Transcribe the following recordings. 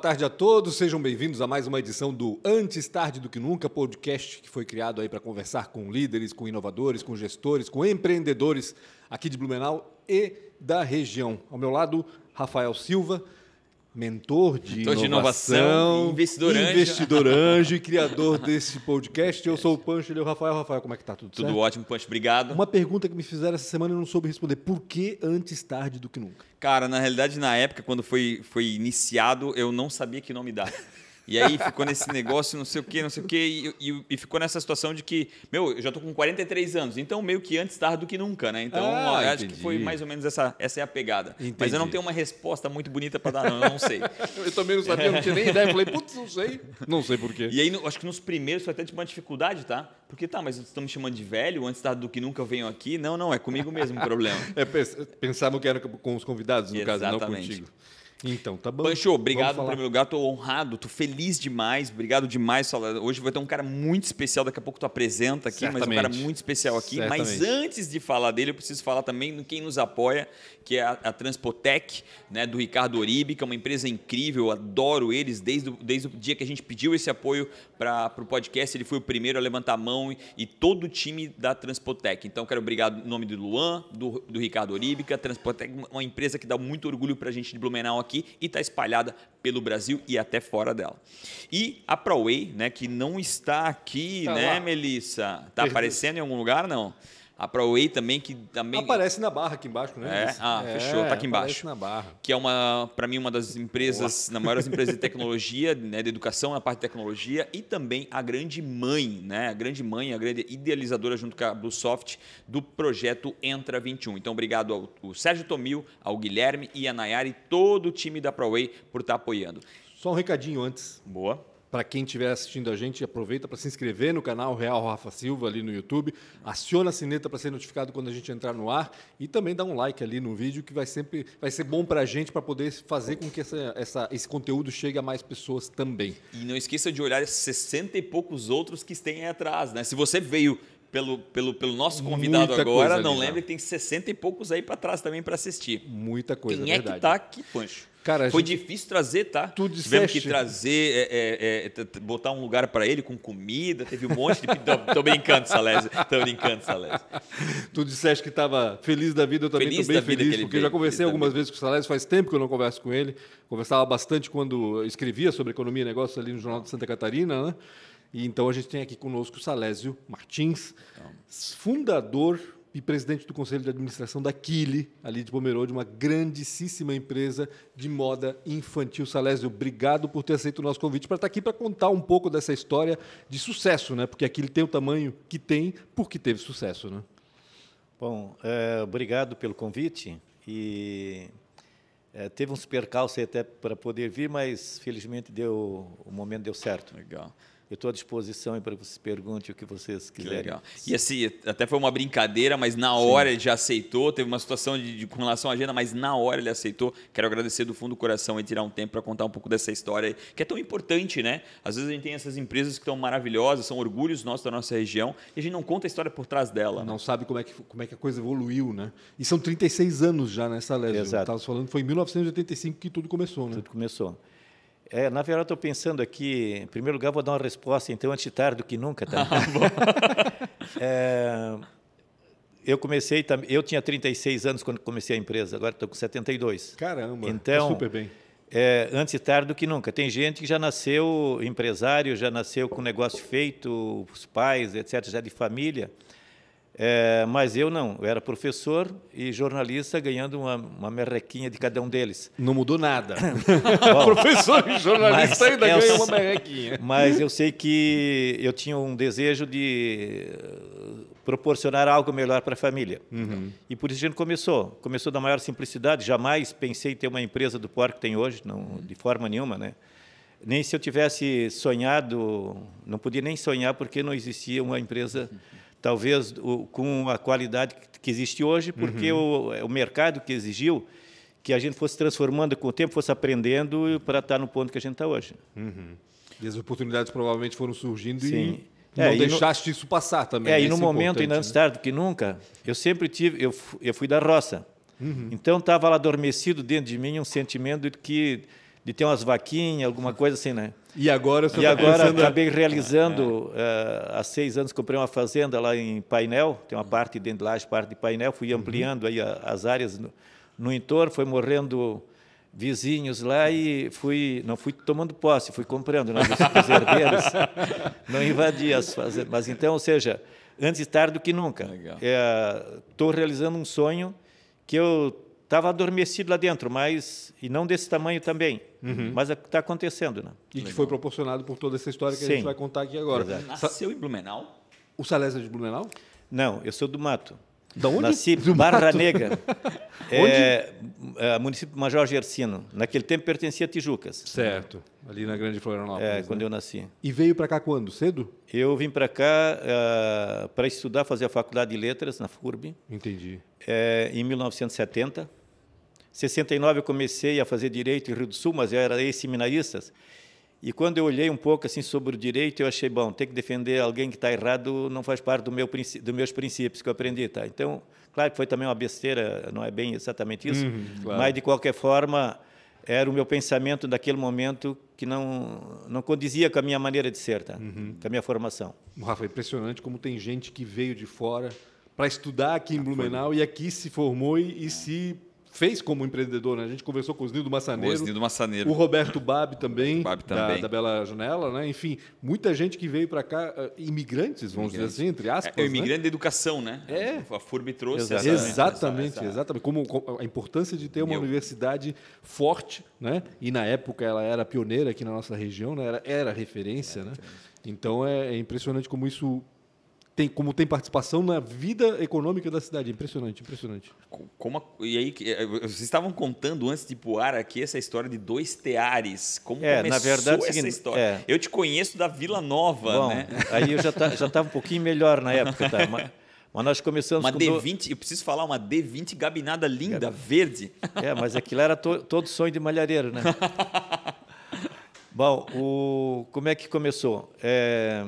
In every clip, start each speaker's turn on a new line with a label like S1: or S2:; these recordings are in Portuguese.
S1: tarde a todos, sejam bem-vindos a mais uma edição do Antes Tarde do Que Nunca, podcast que foi criado aí para conversar com líderes, com inovadores, com gestores, com empreendedores aqui de Blumenau e da região. Ao meu lado, Rafael Silva, mentor de,
S2: Mentor de
S1: inovação,
S2: inovação, investidor anjo.
S1: investidor anjo e criador desse podcast. Eu sou o Pancho, ele é o Rafael. Rafael, como é que tá? Tudo,
S2: Tudo
S1: certo?
S2: ótimo, Punch, obrigado.
S1: Uma pergunta que me fizeram essa semana e eu não soube responder. Por que antes tarde do que nunca?
S2: Cara, na realidade, na época, quando foi, foi iniciado, eu não sabia que nome dar. E aí ficou nesse negócio, não sei o quê, não sei o quê, e, e- e ficou nessa situação de que, meu, eu já tô com 43 anos, então meio que antes tarde do que nunca, né? Então,
S1: Ah,
S2: eu acho que foi mais ou menos essa, essa é a pegada. Mas
S1: Entendi.
S2: eu não tenho uma resposta muito bonita para dar, não, eu não sei.
S1: Eu também não sabia, não tinha nem ideia. Eu falei, putz, não sei. Não sei por quê.
S2: E aí, no- acho que nos primeiros foi até tipo uma dificuldade, tá? Porque tá, mas vocês estão me chamando de velho, antes tarde do que nunca eu venho aqui? Não, não, é comigo mesmo o problema.
S1: É, pens- pensavam que era com os convidados, no caso, não
S2: Exatamente.
S1: contigo. Então, tá bom.
S2: Pancho, obrigado em primeiro lugar, tô honrado, tô feliz demais, obrigado demais. Hoje vai ter um cara muito especial, daqui a pouco tu apresenta aqui, mas um cara
S1: Certamente.
S2: muito especial aqui. Mas
S1: Certamente.
S2: antes de falar dele, eu preciso falar também no quem nos apoia, que é a, a Transpotec, né, do Ricardo Oribe, que é uma empresa incrível, eu adoro eles desde, desde o dia que a gente pediu esse apoio para o podcast, ele foi o primeiro a levantar a mão e, e todo o time da Transpotec. Então, quero obrigado em nome do Luan, do, do Ricardo Oribe, que a Transpotec é uma empresa que dá muito orgulho para a gente de Blumenau aqui e está espalhada pelo Brasil e até fora dela. E a ProWay, né, que não está aqui,
S1: Tá
S2: né,
S1: lá.
S2: Melissa? Está aparecendo em algum lugar, não? A ProWay também, que também...
S1: Aparece na barra aqui embaixo, né?
S2: É? Ah, fechou, tá aqui embaixo.
S1: Aparece na barra.
S2: que é uma, para mim, uma das empresas, na maiores empresas de tecnologia, né, de educação na parte de tecnologia e também a grande mãe, né, a grande mãe, a grande idealizadora junto com a Bluesoft do projeto Entra 21. Então, obrigado ao, ao Sérgio Tomil, ao Guilherme e a Nayara e todo o time da ProWay por estar apoiando.
S1: Só um recadinho antes.
S2: Boa.
S1: Para quem estiver assistindo a gente, aproveita para se inscrever no canal Real Rafa Silva ali no YouTube. Aciona a sineta para ser notificado quando a gente entrar no ar e também dá um like ali no vídeo que vai sempre vai ser bom para a gente para poder fazer com que essa, essa- esse conteúdo chegue a mais pessoas também.
S2: E não esqueça de olhar 60 e poucos outros que têm aí atrás, né? Se você veio pelo, pelo, pelo nosso convidado
S1: Muita
S2: agora, não
S1: ali,
S2: lembre
S1: né?
S2: que tem 60 e poucos aí para trás também para assistir.
S1: Muita coisa,
S2: Quem é
S1: verdade.
S2: que tá aqui, Pancho?
S1: Cara,
S2: Foi
S1: gente-
S2: difícil trazer, tá?
S1: Tu
S2: Tivemos que trazer, é, é, é, t- botar um lugar para ele com comida, teve um monte de. tô, brincando, Salésio. Tô brincando, Salésio.
S1: Tu disseste que estava feliz da vida, eu também estou bem feliz, porque eu já conversei algumas vezes com o Salésio, faz tempo que eu não converso com ele. Conversava bastante quando escrevia sobre economia e negócios ali no Jornal de Santa Catarina, né? E então a gente tem aqui conosco o Salésio Martins, fundador e presidente do Conselho de Administração da Kili, ali de Pomerode, uma grandíssima empresa de moda infantil. Salésio, obrigado por ter aceito o nosso convite para estar aqui para contar um pouco dessa história de sucesso, né? Porque a Kili tem o tamanho que tem porque teve sucesso, né?
S3: Bom, é, obrigado pelo convite. E é, teve uns percalços até para poder vir, mas felizmente deu o momento deu certo.
S2: Legal.
S3: Eu estou à disposição para que vocês perguntem o que vocês
S2: Que
S3: quiserem.
S2: legal. E assim, até foi uma brincadeira, mas na hora ele já aceitou. Teve uma situação de, de- com relação à agenda, mas na hora ele aceitou. Quero agradecer do fundo do coração e tirar um tempo para contar um pouco dessa história aí, que é tão importante, né? Às vezes a gente tem essas empresas que estão maravilhosas, são orgulhos nossos da nossa região, e a gente não conta a história por trás dela. né?
S1: Não sabe como é, que, como é que a coisa evoluiu, né? E são 36 anos já nessa Lésio.
S3: Exato.
S1: Estava falando, foi em 1985 que tudo começou, né?
S3: Tudo começou. É, na verdade, estou pensando aqui, em primeiro lugar, vou dar uma resposta, então, antes tarde do que nunca. Tá? É, eu comecei, eu tinha 36 anos quando comecei a empresa, agora estou com 72.
S1: Caramba,
S3: Então,
S1: tá super bem.
S3: É, antes tarde do que nunca. Tem gente que já nasceu empresário, já nasceu com negócio feito, os pais, etc., já de família. É, mas eu não, eu era professor e jornalista ganhando uma, uma merrequinha de cada um deles.
S1: Não mudou nada.
S3: Bom,
S1: Professor e jornalista ainda
S3: é o-
S1: ganha uma merrequinha.
S3: mas eu sei que eu tinha um desejo de eh, proporcionar algo melhor para a família. E por isso a gente começou. Começou da maior simplicidade. Jamais pensei em ter uma empresa do porco que tem hoje, não, de forma nenhuma, né? Nem se eu tivesse sonhado, não podia nem sonhar porque não existia uma empresa, talvez o- com a qualidade que- existe hoje, porque o, o mercado que exigiu que a gente fosse transformando com o tempo, fosse aprendendo para estar no ponto que a gente está hoje.
S1: E as oportunidades provavelmente foram surgindo
S3: Sim.
S1: e
S3: É,
S1: não
S3: e no-
S1: deixaste isso passar também.
S3: É,
S1: né?
S3: e no
S1: Isso é
S3: momento, ainda
S1: né?
S3: antes tarde do que nunca, eu sempre tive, eu, eu fui da roça.
S1: Uhum.
S3: Então estava lá adormecido dentro de mim um sentimento de que de ter umas vaquinhas, alguma coisa assim, né?
S1: E agora você
S3: E
S1: tá
S3: agora
S1: pensando-
S3: acabei realizando, eh, há seis anos comprei uma fazenda lá em Painel, tem uma parte dentro de lá, parte de Painel, fui ampliando aí a- as áreas no, no entorno, foi morrendo vizinhos lá e fui, não fui tomando posse, fui comprando, né, herdeiros, não invadi as fazendas. Mas então, ou seja, antes tarde do que nunca. Estou realizando um sonho que eu estava adormecido lá dentro, mas e não desse tamanho também, mas está acontecendo, né?
S1: E que foi proporcionado por toda essa história que a gente
S3: Sim.
S1: vai contar aqui agora.
S3: Exato.
S2: Nasceu em Blumenau?
S1: O Salésio é de Blumenau?
S3: Não, eu sou do mato.
S1: Da onde?
S3: Nasci
S1: Do
S3: Barra
S1: mato?
S3: Negra, é, é, município de Major Gersino. Naquele tempo pertencia a Tijucas,
S1: Certo. Ali na Grande Florianópolis.
S3: é,
S1: né?
S3: quando eu nasci.
S1: E veio para cá quando? Cedo?
S3: Eu vim para cá é, para estudar, fazer a faculdade de letras na FURB,
S1: Entendi.
S3: é, em 1970. 69 eu comecei a fazer direito em Rio do Sul, mas eu era ex-seminaristas. E quando eu olhei um pouco assim sobre o direito, eu achei bom, ter que defender alguém que está errado não faz parte do meu dos meus princípios que eu aprendi, tá? Então, claro que foi também uma besteira, não é bem exatamente isso,
S1: Uhum, claro.
S3: mas de qualquer forma era o meu pensamento daquele momento que não não condizia com a minha maneira de ser, tá?
S1: Uhum.
S3: Com a minha formação.
S1: Rafa, é impressionante como tem gente que veio de fora para estudar aqui em Blumenau e aqui se formou e, e se fez como empreendedor. Né? A gente conversou com o Osnildo Massaneiro,
S2: Osnildo Massaneiro.
S1: o Roberto Babi também,
S2: Babi
S1: da-
S2: também.
S1: Da, Bela Janela. Né? Enfim, muita gente que veio para cá, eh, imigrantes, vamos dizer assim, entre aspas.
S2: É o
S1: né?
S2: imigrante da educação, né?
S1: É.
S2: A FURB trouxe
S3: Exato.
S2: essa,
S1: Exatamente,
S2: essa- essa-
S1: exatamente. Como, como a importância de ter uma
S2: Meu.
S1: universidade forte, né? E na época ela era pioneira aqui na nossa região, né? Era, era referência, né? Então é, é impressionante como isso tem, como tem participação na vida econômica da cidade. Impressionante, impressionante.
S2: Como a- e aí, eh, vocês estavam contando antes de ir pro ar aqui essa história de dois teares. Como
S3: É,
S2: começou
S3: na verdade, é
S2: essa
S3: seguinte,
S2: história?
S3: é.
S2: Eu te conheço da Vila Nova,
S3: Bom,
S2: né?
S3: aí eu já tá, já estava um pouquinho melhor na época, tá? Mas, mas nós começamos
S2: Uma
S3: com do-
S2: D20, eu preciso falar, uma D20 gabinada linda, verde.
S3: É, mas aquilo era to- todo sonho de malhareiro, né? Bom, o, como é que começou? É,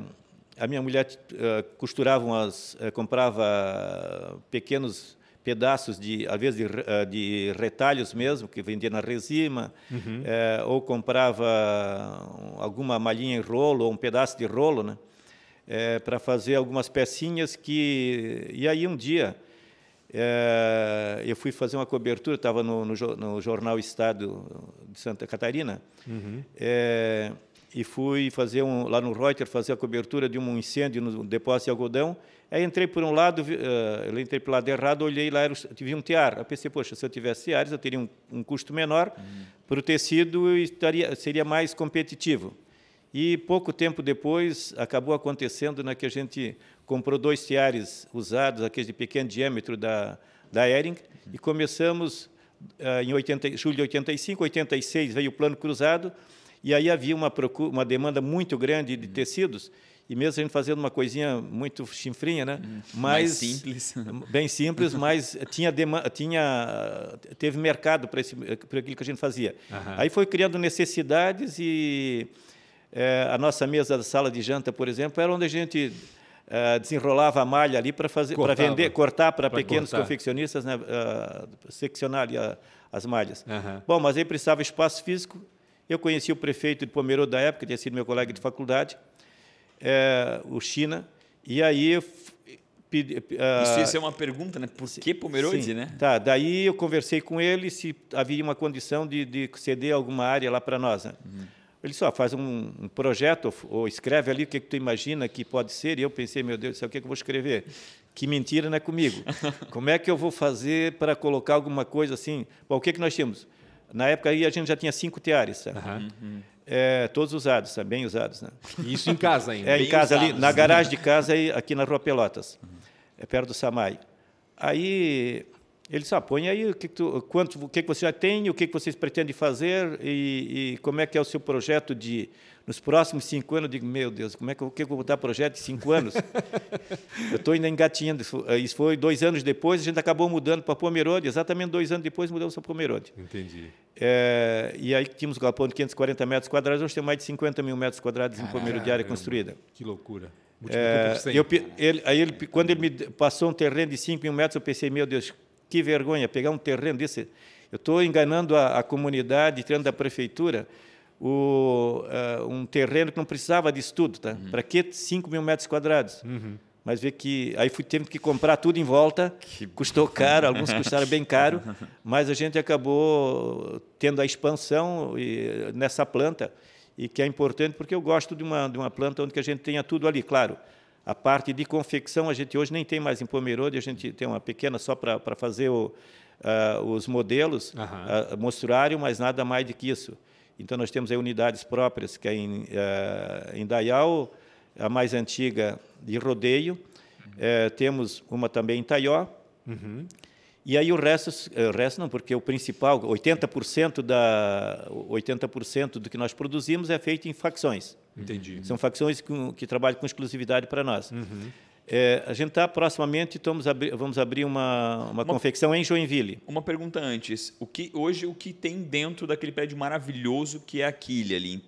S3: a minha mulher eh, costurava umas, eh, comprava pequenos pedaços de, às vezes, de, eh, de retalhos mesmo, que vendia na resima, eh, ou comprava alguma malhinha em rolo, ou um pedaço de rolo, né? para fazer algumas pecinhas que... E aí, um dia, é, eu fui fazer uma cobertura, estava no, no, no jornal Estado de Santa Catarina, é, e fui fazer um, lá no Reuters fazer a cobertura de um incêndio no depósito de algodão. Aí entrei por um lado, vi- eu entrei pelo lado errado, olhei lá, era, tive um tiar. Eu pensei, poxa, se eu tivesse tiares, eu teria um, um custo menor para o tecido e estaria, seria mais competitivo. E pouco tempo depois acabou acontecendo né, que a gente comprou dois tiares usados, aqueles de pequeno diâmetro da, da Ering, e começamos ah, em 80, julho de 85, 86 veio o plano cruzado, e aí havia uma, procu- uma demanda muito grande de tecidos, e mesmo a gente fazendo uma coisinha muito chinfrinha, né?
S2: Mais
S3: mas
S2: simples.
S3: Bem simples, mas tinha, tinha teve mercado para aquilo que a gente fazia.
S1: Aham.
S3: Aí foi criando necessidades e eh, a nossa mesa da sala de janta, por exemplo, era onde a gente eh, desenrolava a malha ali para fazer, para vender, cortar para pequenos
S1: cortar.
S3: confeccionistas, né, ah, seccionar ali a- as malhas.
S1: Aham.
S3: Bom, mas aí precisava espaço físico. Eu conheci o prefeito de Pomerode da época, tinha sido meu colega de faculdade, eh, o China, e aí pedi, ah,
S2: Isso ser uma pergunta, né? Por que Pomerode,
S3: Sim.
S2: né?
S3: Tá, daí eu conversei com ele se havia uma condição de, de ceder alguma área lá para nós. Né? Ele só faz um, um projeto ou, ou escreve ali o que, que tu imagina que pode ser. E eu pensei, meu Deus do céu, o que, que eu vou escrever? Que mentira não é comigo. Como é que eu vou fazer para colocar alguma coisa assim? Bom, o que, que nós tínhamos? Na época aí a gente já tinha cinco teares, tá?
S1: Aham.
S3: É, todos usados, tá? bem usados. Né?
S1: Isso em casa ainda.
S3: É,
S2: Bem
S3: em casa ali,
S2: usados.
S3: na garagem de casa, aí, aqui na Rua Pelotas, é perto do Samai. Aí ele disse, ah, põe aí o que, que tu, quanto, o que, que você já tem, o que, que vocês pretendem fazer e, e como é que é o seu projeto de nos próximos cinco anos. Eu digo, meu Deus, como é que eu, que eu vou botar projeto de cinco anos? eu estou ainda engatinhando. Isso, foi- isso foi dois anos depois, a gente acabou mudando para Pomerode, exatamente dois anos depois mudamos para Pomerode.
S1: Entendi.
S3: É, e aí tínhamos um galpão de 540 metros quadrados, hoje tem mais de 50 mil metros quadrados em Pomerode de área construída.
S1: Que loucura.
S3: É, eu ele, aí ele, quando ele me passou um terreno de 5 mil metros, eu pensei, meu Deus, que vergonha, pegar um terreno desse Eu estou enganando a, a, comunidade, tirando da prefeitura o, uh, um terreno que não precisava de estudo. Tá? Uhum. Para que 5 mil metros quadrados? Uhum. Mas vê que aí fui tendo que comprar tudo em volta, que... custou caro, alguns custaram bem caro, mas a gente acabou tendo a expansão nessa planta e que é importante porque eu gosto de uma de uma planta onde que a gente tenha tudo ali, claro. A parte de confecção a gente hoje nem tem mais em Pomerode, a gente tem uma pequena só para fazer o, uh, os modelos, uhum. uh, mostruário, mas nada mais do que isso. Então nós temos aí unidades próprias, que é em, uh, em Dayal, a mais antiga de Rodeio, uhum. temos uma também em Taió, uhum. E aí o resto, o resto não, porque o principal, 80% da 80% do que nós produzimos é feito em facções.
S1: Entendi.
S3: São facções que, que trabalham com exclusividade para nós. Uhum. É, a gente está proximamente, vamos abrir, vamos abrir uma, uma, uma, confecção em Joinville.
S2: Uma pergunta antes. O que, hoje, o que tem dentro daquele prédio maravilhoso que é aquele ali?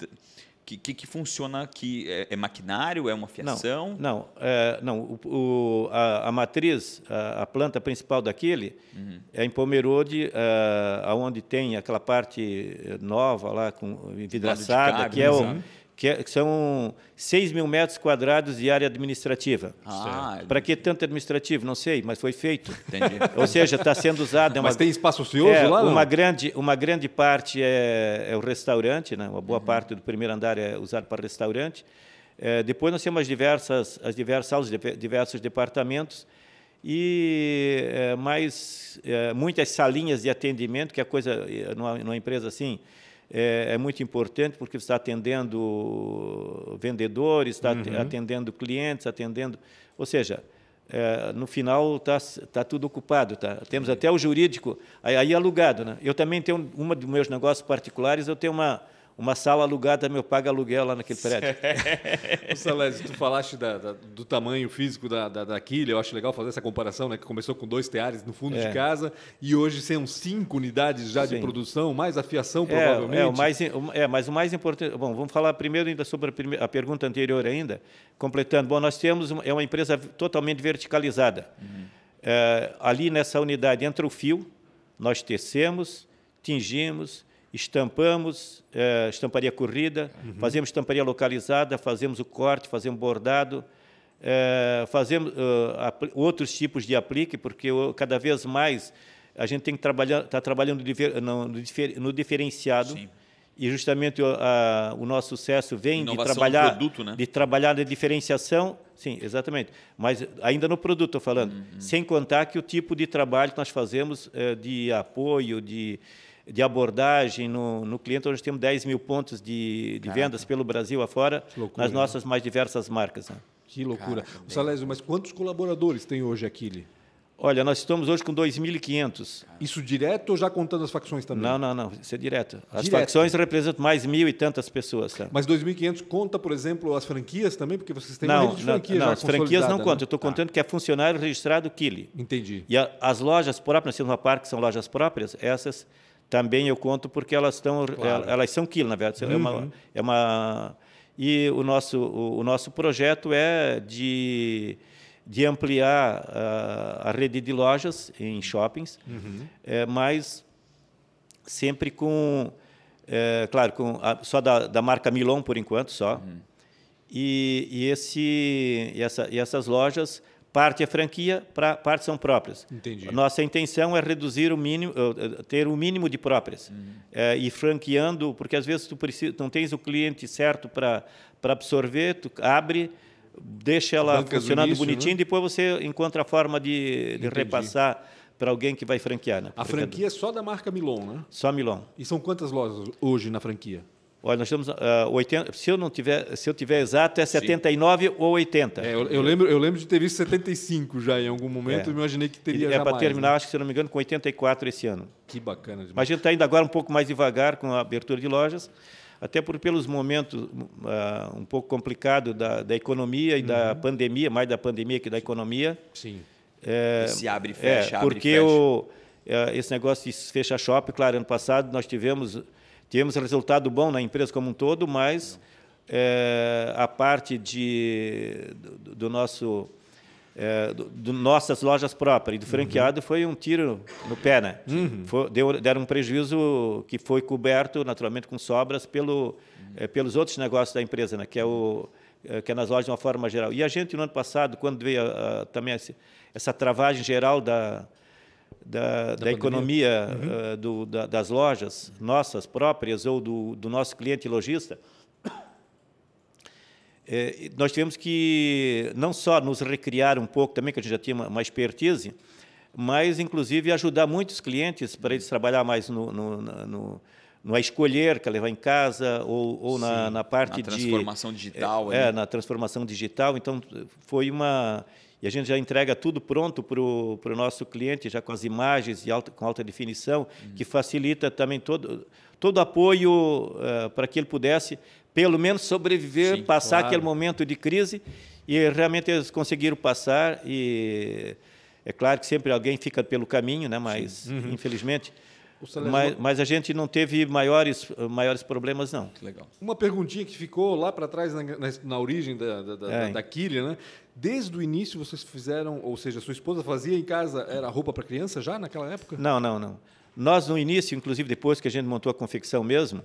S2: que, que, que, funciona aqui? É, é, maquinário? É uma fiação?
S3: Não, não. É, não o, o, a, a, matriz, a, a, planta principal daquele uhum. é em Pomerode, é, onde tem aquela parte nova lá, com vidraçada, que é o que são 6 mil metros quadrados de área administrativa. Ah, Para que tanto administrativo? Não sei, mas foi feito. Entendi. Ou seja, está sendo usado.
S1: É uma, mas tem espaço ocioso
S3: é,
S1: lá?
S3: Não? Uma grande, uma grande parte é, é o restaurante, né? uma boa uhum. parte do primeiro andar é usado para restaurante. É, depois nós temos as diversas, as diversas salas, diversos departamentos e é, mais é, muitas salinhas de atendimento, que é coisa numa, numa empresa assim é, é, muito importante porque você está atendendo vendedores, está uhum. atendendo clientes, atendendo. Ou seja, é, no final está tá tudo ocupado. Tá? Temos até o jurídico aí, aí alugado. Né? Eu também tenho uma dos meus negócios particulares, eu tenho uma uma sala alugada, meu paga aluguel lá naquele prédio.
S1: Salésio, tu falaste da, da, do tamanho físico da, da, da quilha, eu acho legal fazer essa comparação, né? Que começou com dois teares no fundo é. de casa e hoje são cinco unidades já Sim. de produção, mais afiação, provavelmente.
S3: É, é, o mais, é, mas o mais importante. Bom, vamos falar primeiro ainda sobre a, primeira, a pergunta anterior ainda, completando. Bom, nós temos uma, é uma empresa totalmente verticalizada. Uhum. É, ali nessa unidade entra o fio, nós tecemos, tingimos estampamos, é, estamparia corrida, uhum. fazemos estamparia localizada, fazemos o corte, fazemos bordado, é, fazemos uh, outros tipos de aplique, porque cada vez mais a gente tem que trabalhar, está trabalhando no, no, diferenciado. Sim. E justamente o, a, o nosso sucesso vem Inovação de trabalhar, produto, né? de trabalhar na diferenciação, sim, exatamente. Mas ainda no produto, estou falando, uhum. sem contar que o tipo de trabalho que nós fazemos de apoio, de de abordagem no, no cliente. Hoje temos 10 mil pontos de, de vendas pelo Brasil afora, loucura, nas né? nossas né? mais diversas marcas. Né?
S1: Que loucura. Caraca, Salésio, mas quantos colaboradores tem hoje aqui?
S3: Olha, nós estamos hoje com 2.500.
S1: Isso direto ou já contando as facções também?
S3: Não, não, não. Isso é direto. As direto. facções representam mais mil e tantas pessoas. Tá?
S1: Mas 2.500 conta, por exemplo, as franquias também? Porque vocês têm
S3: não,
S1: uma rede de franquias
S3: Não, não as franquias não né? contam. Eu estou tá. contando que é funcionário registrado Kili.
S1: Entendi.
S3: E a, as lojas próprias, nós temos uma parte que são lojas próprias, essas também eu conto porque elas estão claro. elas são quilo na verdade uhum. é, uma, uhum. é uma e o nosso o, o nosso projeto é de de ampliar a, a rede de lojas em shoppings uhum. é, mas sempre com é, claro com a, só da, da marca Milon por enquanto só uhum. e, e esse e, essa, e essas lojas Parte é franquia, pra, parte são próprias.
S1: Entendi.
S3: Nossa intenção é reduzir o mínimo, eh, ter o mínimo de próprias. Uhum. É, e franqueando, porque às vezes tu precisa, não tens o cliente certo para absorver, tu abre, deixa ela Bancas funcionando início, bonitinho, né? depois você encontra a forma de, de repassar para alguém que vai franquear. Né?
S1: A franquia é só da marca Milon, né?
S3: Só Milon.
S1: E são quantas lojas hoje na franquia?
S3: Olha, nós temos uh, ah, 80, se eu não tiver, se eu tiver exato é 79 Sim. ou 80.
S1: É, eu, eu, lembro, eu lembro de ter visto 75 já em algum momento, é. imaginei que teria
S3: É para terminar, né? acho que se não me engano, com 84 esse ano.
S1: Que bacana.
S3: Demais. Mas a gente está indo agora um pouco mais devagar com a abertura de lojas, até por pelos momentos uh, um pouco complicado da, da economia e uhum. da pandemia, mais da pandemia que da economia.
S1: Sim.
S2: É, se abre e fecha,
S3: é, porque
S2: abre e fecha.
S3: O, é, esse negócio de fecha shopping, claro, ano passado nós tivemos Tivemos resultado bom na empresa como um todo, mas é, a parte de, do, do nosso é, do, do nossas lojas próprias. E do franqueado uhum. foi um tiro no pé, né? Uhum. Foi, deu, deram um prejuízo que foi coberto, naturalmente, com sobras pelo, uhum. é, pelos outros negócios da empresa, né? Que é o é, que é nas lojas de uma forma geral. E a gente, no ano passado, quando veio a, a, também essa, essa travagem geral da, da, da, da economia uhum. uh, do, da, das lojas nossas próprias ou do, do nosso cliente lojista, é, nós tivemos que não só nos recriar um pouco também, que a gente já tinha uma, uma expertise, mas, inclusive, ajudar muitos clientes para eles trabalhar mais no, no, no, no a escolher, que levar em casa, ou, ou na, na, parte
S2: de... Na transformação
S3: de,
S2: digital.
S3: É, é, na transformação digital. Então, foi uma... E a gente já entrega tudo pronto para o nosso cliente, já com as imagens e alta, com alta definição, uhum. que facilita também todo, todo apoio uh, para que ele pudesse pelo menos sobreviver, Sim, passar claro. aquele momento de crise e realmente eles conseguiram passar e é claro que sempre alguém fica pelo caminho, né? Mas uhum. infelizmente mas, mas, a gente não teve maiores, maiores problemas, não.
S1: Legal. Uma perguntinha que ficou lá para trás, na, na, na, origem da, da, da, é. da quilha, né? Desde o início vocês fizeram, ou seja, sua esposa fazia em casa, era roupa para criança já naquela época?
S3: Não, não, não. Nós, no início, inclusive depois que a gente montou a confecção mesmo,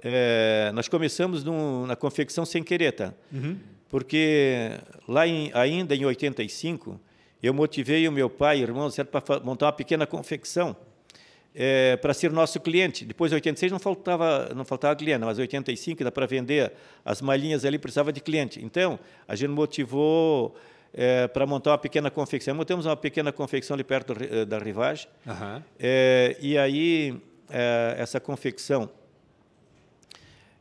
S3: é, nós começamos no, na confecção sem querer, tá? Uhum. Porque lá em, ainda em 85, eu motivei o meu pai e irmãos para montar uma pequena confecção é, para ser nosso cliente. Depois, em 86, não faltava, não faltava cliente, mas em 85, ainda para vender as malhinhas ali, precisava de cliente. Então, a gente motivou é, para montar uma pequena confecção. Montamos uma pequena confecção ali perto da Rivage. Uhum. É, e aí, é, essa confecção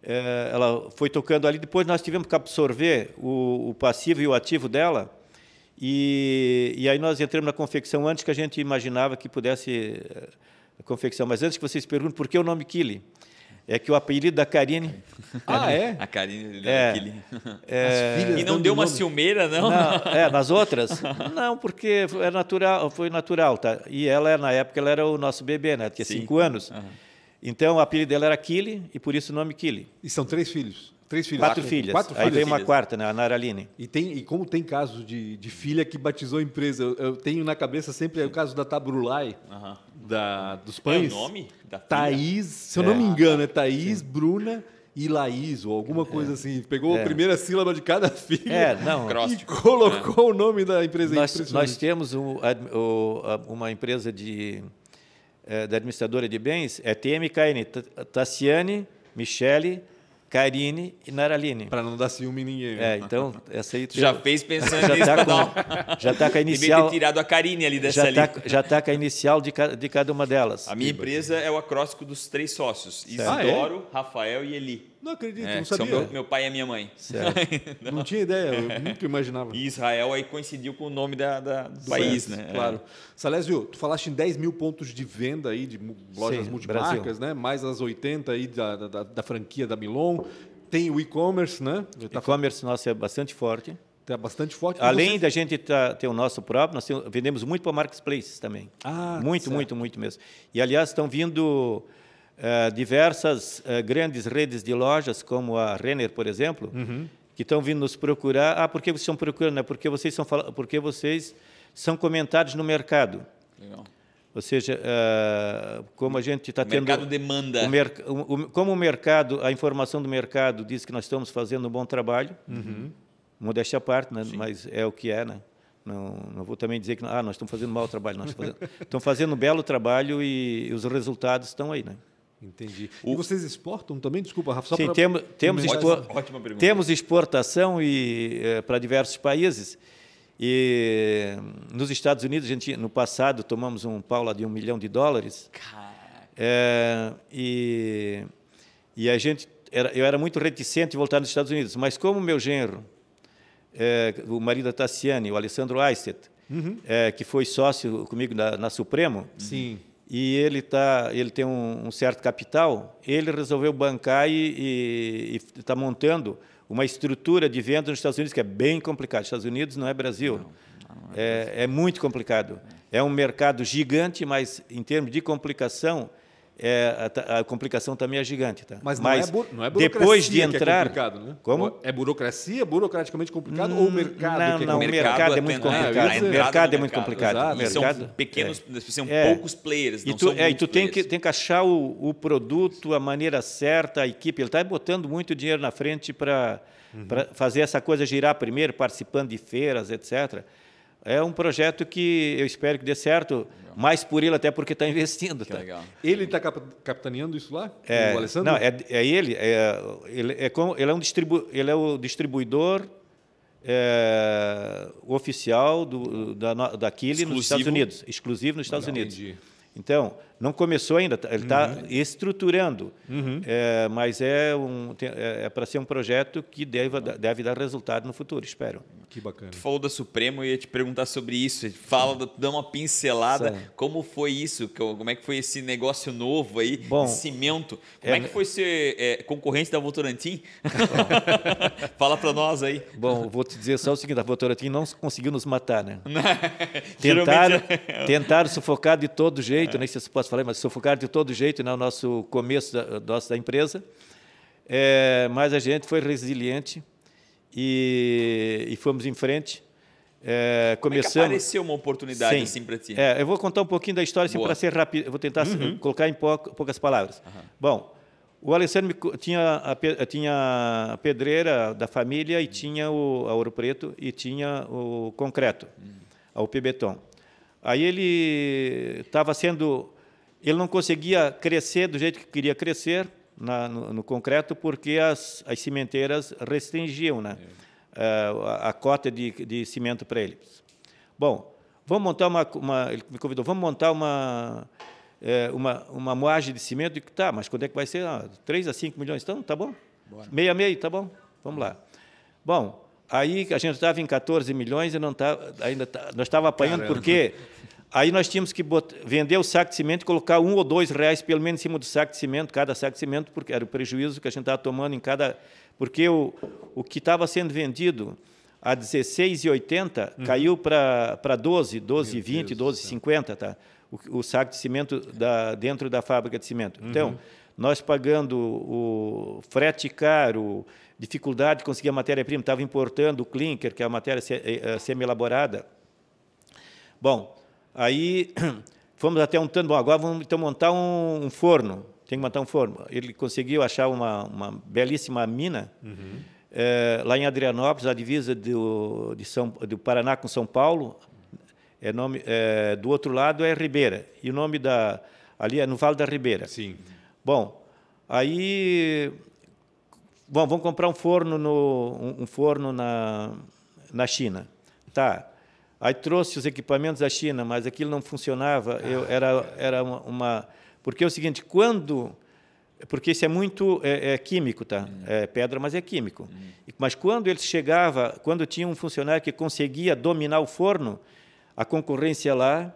S3: é, ela foi tocando ali. Depois nós tivemos que absorver o, o passivo e o ativo dela. E, e, aí nós entramos na confecção antes que a gente imaginava que pudesse eh, confecção. Mas antes que vocês perguntem por que o nome Kili, é que o apelido da Karine.
S2: Ah, é? A Karine é, Kili. É, e não deu uma nome. ciumeira, não? não?
S3: É, nas outras? Não, porque é natural, foi natural, tá? E ela, na época, ela era o nosso bebê, né? Tinha Sim. cinco anos. Uhum. Então, o apelido dela era Kili e por isso o nome Kili.
S1: E são três filhos? Três filhos.
S3: Quatro, filhas. Quatro Aí veio uma quarta, né, a Naraline.
S1: E, tem, e como tem casos de, de filha que batizou a empresa, eu, eu tenho na cabeça sempre o caso da Tabrulai, da, dos pães.
S2: É o nome
S1: da filha? Thaís, se eu é. não me engano, é Thaís, Sim. Bruna e Laís, ou alguma é. coisa é. assim. Pegou é. a primeira sílaba de cada filha
S3: é, não.
S1: e colocou o nome da empresa.
S3: Nós, nós temos um, uma empresa de é, da administradora de bens é TMKN, Tassiane, Michele, Karine e Naraline.
S1: Para não dar ciúme em ninguém.
S3: É, então, essa aí...
S2: Já fez pensando já nisso,
S3: tá com, Já está com a inicial...
S2: Devia ter tirado a Karine ali dessa
S3: já Tá, já está com a inicial de, de cada uma delas.
S2: A minha empresa é o acróstico dos três sócios. Isidoro, ah, é? Rafael e Eli.
S1: Não acredito, é, não sabia. São
S2: meu, meu, pai e a minha mãe.
S1: não. não. tinha ideia, eu nunca imaginava.
S2: E Israel aí coincidiu com o nome da, da do país, né?
S1: Claro. É. Salésio, tu falaste em 10 mil pontos de venda aí de lojas Sim, multimarcas, Brasil. né? Mais as 80 aí da, da, da franquia da Milon. Tem o e-commerce, né?
S3: O tá e-commerce nosso é bastante forte.
S1: É bastante forte.
S3: Além vocês... da gente tá, ter o nosso próprio, nós temos, vendemos muito para marketplaces também. Ah, muito, certo. muito, muito mesmo. E, aliás, estão vindo diversas uh, grandes redes de lojas, como a Renner, por exemplo, uhum. que estão vindo nos procurar. Ah, por que vocês estão procurando? É porque vocês são, porque vocês são comentados no mercado. Legal. Ou seja, uh, como a gente está tendo...
S2: O mercado demanda.
S3: O o, o, como o mercado, a informação do mercado diz que nós estamos fazendo um bom trabalho, uhum. modéstia à parte, né? mas é o que é, né? Não, não vou também dizer que ah, nós estamos fazendo mau trabalho. Nós estamos fazendo, estamos fazendo um belo trabalho e, e os resultados estão aí, né?
S1: Entendi. O... E vocês exportam também? Desculpa, Rafa. Só
S3: Sim, temos, temos, expor... temos exportação e, é, para diversos países. E nos Estados Unidos, a gente, no passado, tomamos um pau lá de um milhão de dólares. É, e, e a gente era, eu era muito reticente em voltar nos Estados Unidos, mas como meu genro, é, o marido da Tassiane, o Alessandro Eistet, uhum. é, que foi sócio comigo na, na Supremo,
S1: Sim.
S3: E ele tá, ele tem um, um certo capital, ele resolveu bancar e está montando uma estrutura de venda nos Estados Unidos que é bem complicado. Estados Unidos não é Brasil. Não, não é, é, é, muito complicado. É. é um mercado gigante, mas em termos de complicação é, a, a, complicação também é gigante. Tá?
S1: Mas não, Mas é, não é
S3: depois de
S1: é
S3: entrar,
S1: é complicado, né?
S3: Como?
S1: É burocracia, burocraticamente complicado hum, ou o mercado?
S3: Não,
S1: é
S3: não, o mercado, é muito complicado. O mercado é muito complicado.
S2: Exato.
S3: mercado,
S2: são pequenos, é. são poucos players.
S3: E tu, é, e tu tem que, tem que achar o, o, produto, a maneira certa, a equipe. Ele está botando muito dinheiro na frente para uhum. fazer essa coisa girar primeiro, participando de feiras, etc. É um projeto que eu espero que dê certo mais por ele até porque está investindo. Tá?
S1: Legal. Ele está capitaneando isso lá?
S3: É, o Alessandro? Não, é, é ele. É, ele, é, ele, é um distribu, ele é o distribuidor é, oficial do, da, da Kili nos Estados Unidos, exclusivo nos Estados Legal, Unidos. Entendi. Então, não começou ainda, tá, ele está uhum. estruturando, uhum. É, mas é, um, é, é para ser um projeto que deve, deve dar resultado no futuro, espero.
S1: Que bacana.
S2: Tu falou da Supremo e ia te perguntar sobre isso. Fala, dá uma pincelada. Sim. Como foi isso? Como é que foi esse negócio novo aí, Bom, cimento? Como é, é que foi ser é, concorrente da Votorantim? Fala para nós aí.
S3: Bom, vou te dizer só o seguinte: a Votorantim não conseguiu nos matar, né? tentaram, tentaram sufocar de todo jeito, é. nem sei se posso falar, mas sufocar de todo jeito no né, nosso começo da, empresa. É, mas a gente foi resiliente e, e fomos em frente.
S2: É, começamos... Como é apareceu uma oportunidade Sim. assim para ti?
S3: É, eu vou contar um pouquinho da história assim, para ser rápido. vou tentar uhum. colocar em poucas palavras. Uhum. Bom, o Alessandro tinha a, tinha a pedreira da família e tinha o a Ouro Preto e tinha o concreto, uhum. a UP Beton. Aí ele estava sendo, ele não conseguia crescer do jeito que queria crescer, na, no, no, concreto porque as, as cimenteiras restringiam né, uh, a, a, cota de, de cimento para eles. Bom, vamos montar uma, uma, Ele me convidou, vamos montar uma, é, uma, uma moagem de cimento. Digo, tá, mas quando é que vai ser? Ah, 3 a 5 milhões. Então, tá bom. Bora. Meia, meia, tá bom. Vamos lá. Bom, aí a gente estava em 14 milhões e não tá, ainda tá, nós estávamos apanhando Caramba. porque Aí nós tínhamos que botar, vender o saco de cimento e colocar um ou dois reais pelo menos em cima do saco de cimento, cada saco de cimento, porque era o prejuízo que a gente estava tomando em cada. Porque o, o que estava sendo vendido a 16,80 uhum. caiu para 12, 12,20, 12,50, tá? O, o, saco de cimento da, dentro da fábrica de cimento. Uhum. Então, nós pagando o frete caro, dificuldade de conseguir a matéria-prima, estava importando o clinker, que é a matéria eh, eh, semi-elaborada. Bom, Aí fomos até um tanto, bom, agora vamos então montar um, um, forno, tem que montar um forno. Ele conseguiu achar uma, uma belíssima mina uhum. é, lá em Adrianópolis, a divisa do, de São, do Paraná com São Paulo. É nome, é, do outro lado é Ribeira, e o nome da ali é no Vale da Ribeira.
S1: Sim.
S3: Bom, aí bom, vamos comprar um forno no um, um forno na na China. Tá. Aí trouxe os equipamentos da China, mas aquilo não funcionava. Eu, ah, era era uma, uma, Porque é o seguinte, quando. Porque isso é muito é, é químico, tá? Hum. É pedra, mas é químico. Hum. Mas quando ele chegava, quando tinha um funcionário que conseguia dominar o forno, a concorrência lá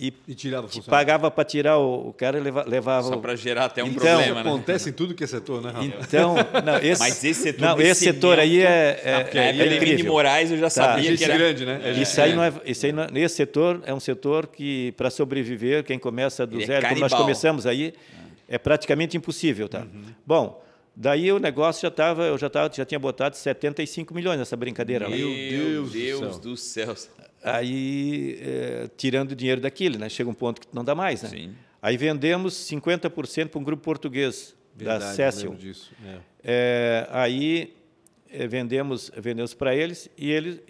S3: e, e, e tirava pagava para tirar o, o cara leva, levava
S2: só para gerar até um então, problema
S1: né? acontece em tudo que é setor né
S3: então não, esse,
S2: mas esse setor
S3: não esse setor aí é é,
S2: ah, é, é incrível. Moraes eu já tá. sabia que era
S1: grande né
S3: é, isso aí não é isso aí não, esse setor é um setor que para sobreviver quem começa do Ele é zero como nós começamos aí é praticamente impossível tá uhum. bom Daí o negócio já estava, eu já, tava, já tinha botado 75 milhões nessa brincadeira
S2: Meu lá. Meu Deus, Deus do céu. Do céu
S3: aí é, tirando dinheiro daquilo, né? Chega um ponto que não dá mais, né? Sim. Aí vendemos 50% para um grupo português Verdade, da Cecil.
S1: Disso. É.
S3: É, aí é, vendemos vendemos para eles e eles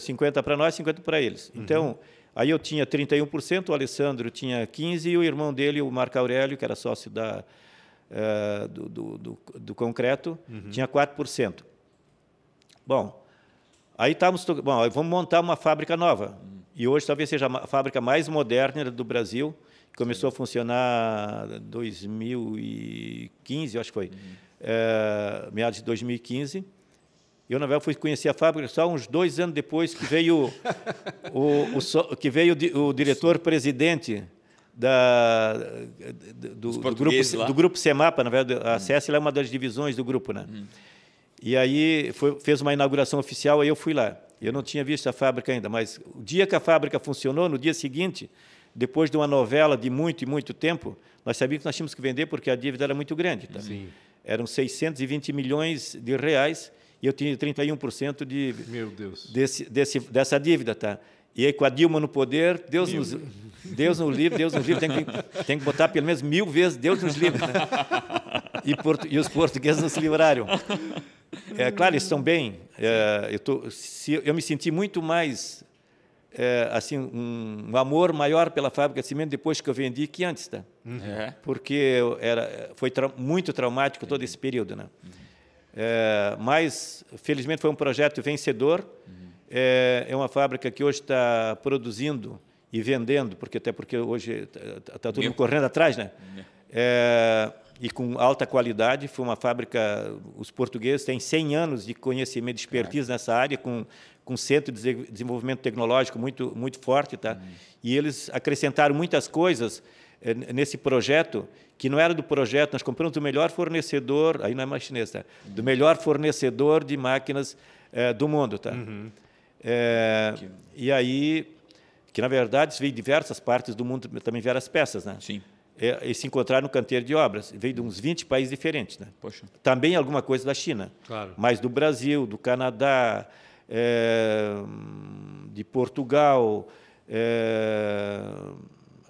S3: 50 para nós, 50 para eles. Uhum. Então, aí eu tinha 31%, o Alessandro tinha 15 e o irmão dele, o Marco Aurélio, que era sócio da uh, do, do, do, do, concreto, uhum. tinha 4%. Bom, Aí estávamos, bom, vamos montar uma fábrica nova. E hoje talvez seja a fábrica mais moderna do Brasil. Começou Sim. a funcionar em 2015, acho que foi, uhum. é, meados de 2015. Eu, na verdade, fui conhecer a fábrica só uns dois anos depois que veio o, o, que veio o diretor-presidente da, do, do, grupo, do grupo CEMAPA, na verdade, a CES é uma das divisões do grupo, né? Uhum. E aí foi, fez uma inauguração oficial, aí eu fui lá. Eu não tinha visto a fábrica ainda, mas o dia que a fábrica funcionou, no dia seguinte, depois de uma novela de muito e muito tempo, nós sabíamos que nós tínhamos que vender porque a dívida era muito grande. Tá?
S1: Sim.
S3: Eram 620 milhões de reais e eu tinha 31% de,
S1: Meu Deus.
S3: desse, desse, dessa dívida. Tá? E aí, com a Dilma no poder, Deus nos, Deus nos livre, Deus nos livre, tem que, tem que botar pelo menos mil vezes Deus nos livre. Né? E, portu, e os portugueses não se livraram. É, claro, eles estão bem. É, eu, tô, se, eu me senti muito mais, é, assim, um, um, amor maior pela fábrica de cimento depois que eu vendi que antes, tá?
S2: Uhum. É.
S3: Porque era, foi tra muito traumático todo esse período, né? É, mas, felizmente, foi um projeto vencedor. Uhum. É, é uma fábrica que hoje está produzindo e vendendo, porque até porque hoje está tá todo mundo correndo atrás, né? É, e com alta qualidade. Foi uma fábrica, os portugueses têm 100 anos de conhecimento, de expertise é. nessa área, com, com centro de desenvolvimento tecnológico muito, muito forte. Tá? Uhum. E eles acrescentaram muitas coisas é, nesse projeto, que não era do projeto, nós compramos o melhor fornecedor, aí não é mais chinês, tá? do melhor fornecedor de máquinas é, do mundo. Tá? Uhum. É, e aí, que na verdade veio de diversas partes do mundo, também vieram as peças, né?
S2: Sim.
S3: É, e se encontrar no canteiro de obras. Veio de uns 20 países diferentes. Né?
S2: Poxa.
S3: Também alguma coisa da China,
S1: claro.
S3: mas do Brasil, do Canadá, é, de Portugal, é,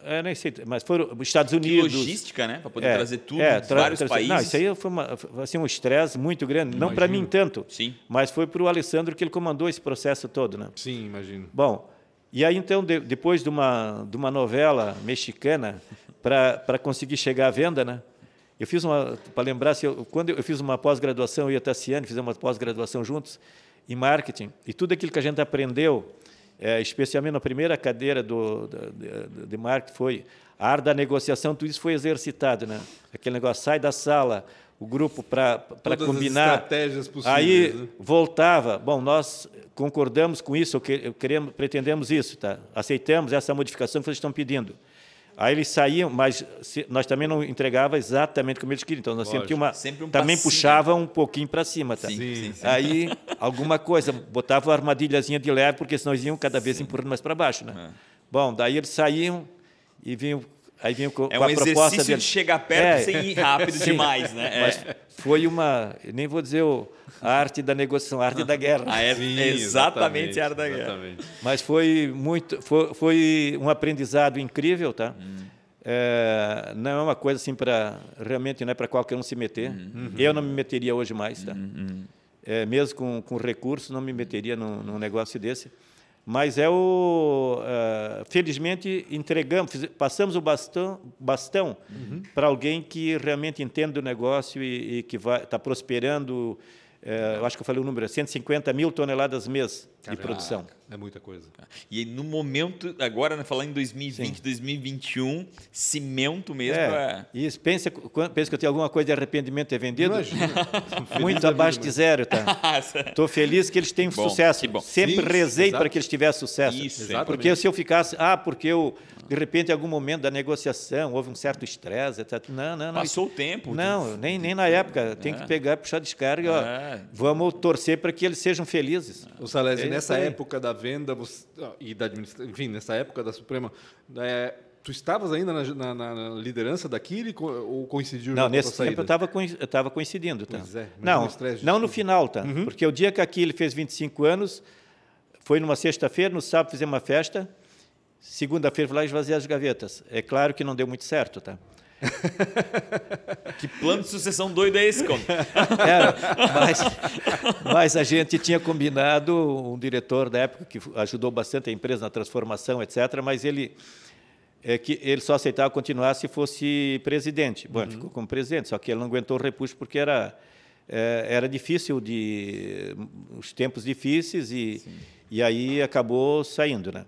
S3: é, nem sei, mas foram os Estados Unidos.
S2: Que logística, né? Para poder é, trazer tudo é, tra vários países.
S3: Não, isso aí foi uma, assim, um estresse muito grande. Imagino. Não para mim tanto,
S2: Sim.
S3: mas foi para o Alessandro que ele comandou esse processo todo. Né?
S1: Sim, imagino.
S3: Bom, e aí então, de, depois de uma, de uma novela mexicana, para conseguir chegar à venda, né? Eu fiz uma, para lembrar, se eu, quando eu fiz uma pós-graduação, eu e a Tassiane fizemos uma pós-graduação juntos em marketing, e tudo aquilo que a gente aprendeu, é, especialmente na primeira cadeira do, de, de marketing, foi a arte da negociação, tudo isso foi exercitado, né? Aquele negócio, sai da sala, o grupo para combinar.
S1: As estratégias possíveis.
S3: Aí
S1: né?
S3: voltava. Bom, nós concordamos com isso, queremos, pretendemos isso, tá? aceitamos essa modificação que vocês estão pedindo. Aí eles saíam, mas nós também não entregava exatamente como eles queriam. Então nós sempre, uma,
S2: sempre um
S3: também puxava um pouquinho para cima, tá?
S2: Sim, sim, sim.
S3: Aí alguma coisa, botava uma armadilhazinha de leve, porque senão eles iam cada vez sim. empurrando mais para baixo, né? É. Bom, daí eles saíam e vinham Aí vinha com,
S2: é
S3: com
S2: um
S3: a proposta
S2: de chegar perto é, sem ir rápido sim, demais, né?
S3: Mas é. foi uma, nem vou dizer o, a arte da negociação, a arte da guerra.
S2: Ah, é, sim, exatamente, a arte da guerra.
S3: Mas foi muito, foi, foi um aprendizado incrível, tá? Hum. É, não é uma coisa assim para realmente não é para qualquer um se meter. Uhum. Eu não me meteria hoje mais, tá? Uhum. É, mesmo com, com recursos, não me meteria num, num negócio desse. Mas é o. Uh, felizmente, entregamos, passamos o bastão, bastão uhum. para alguém que realmente entende do negócio e, e que está prosperando é, eu acho que eu falei o número, 150 é mil toneladas mês Caraca, de produção.
S1: É muita coisa.
S2: E no momento, agora, né, falando em 2020, Sim. 2021, cimento mesmo. É.
S3: é... E pensa, pensa que eu tenho alguma coisa de arrependimento ter vendido? Muito abaixo de zero, tá? Estou feliz que eles tenham bom, sucesso. Sempre rezei para que eles tivessem sucesso. Isso, porque se eu ficasse, ah, porque eu de repente, em algum momento da negociação, houve um certo estresse, etc. Não, não, não.
S2: Passou o tempo.
S3: Não, nem, nem na época. Tem é. que pegar, puxar descarga. É. Vamos torcer para que eles sejam felizes.
S1: O Salésio, é nessa época da venda você, e da administração, enfim, nessa época da Suprema, é, tu estavas ainda na, na, na, liderança daquilo ou coincidiu?
S3: Não, nesse tempo eu estava coincidindo. Tá?
S1: Pois é,
S3: não, não no final, tá? Uhum. Porque o dia que aquilo fez 25 anos, foi numa sexta-feira, no sábado fizemos uma festa, Segunda-feira fui lá esvaziar as gavetas. É claro que não deu muito certo, tá?
S2: que plano de sucessão doido é esse, como?
S3: Era, mas, mas a gente tinha combinado um diretor da época que ajudou bastante a empresa na transformação, etc. Mas ele é que ele só aceitava continuar se fosse presidente. Bom, uhum. ficou como presidente, só que ele não aguentou o repuxo porque era é, era difícil de os tempos difíceis e Sim. e aí acabou saindo, né?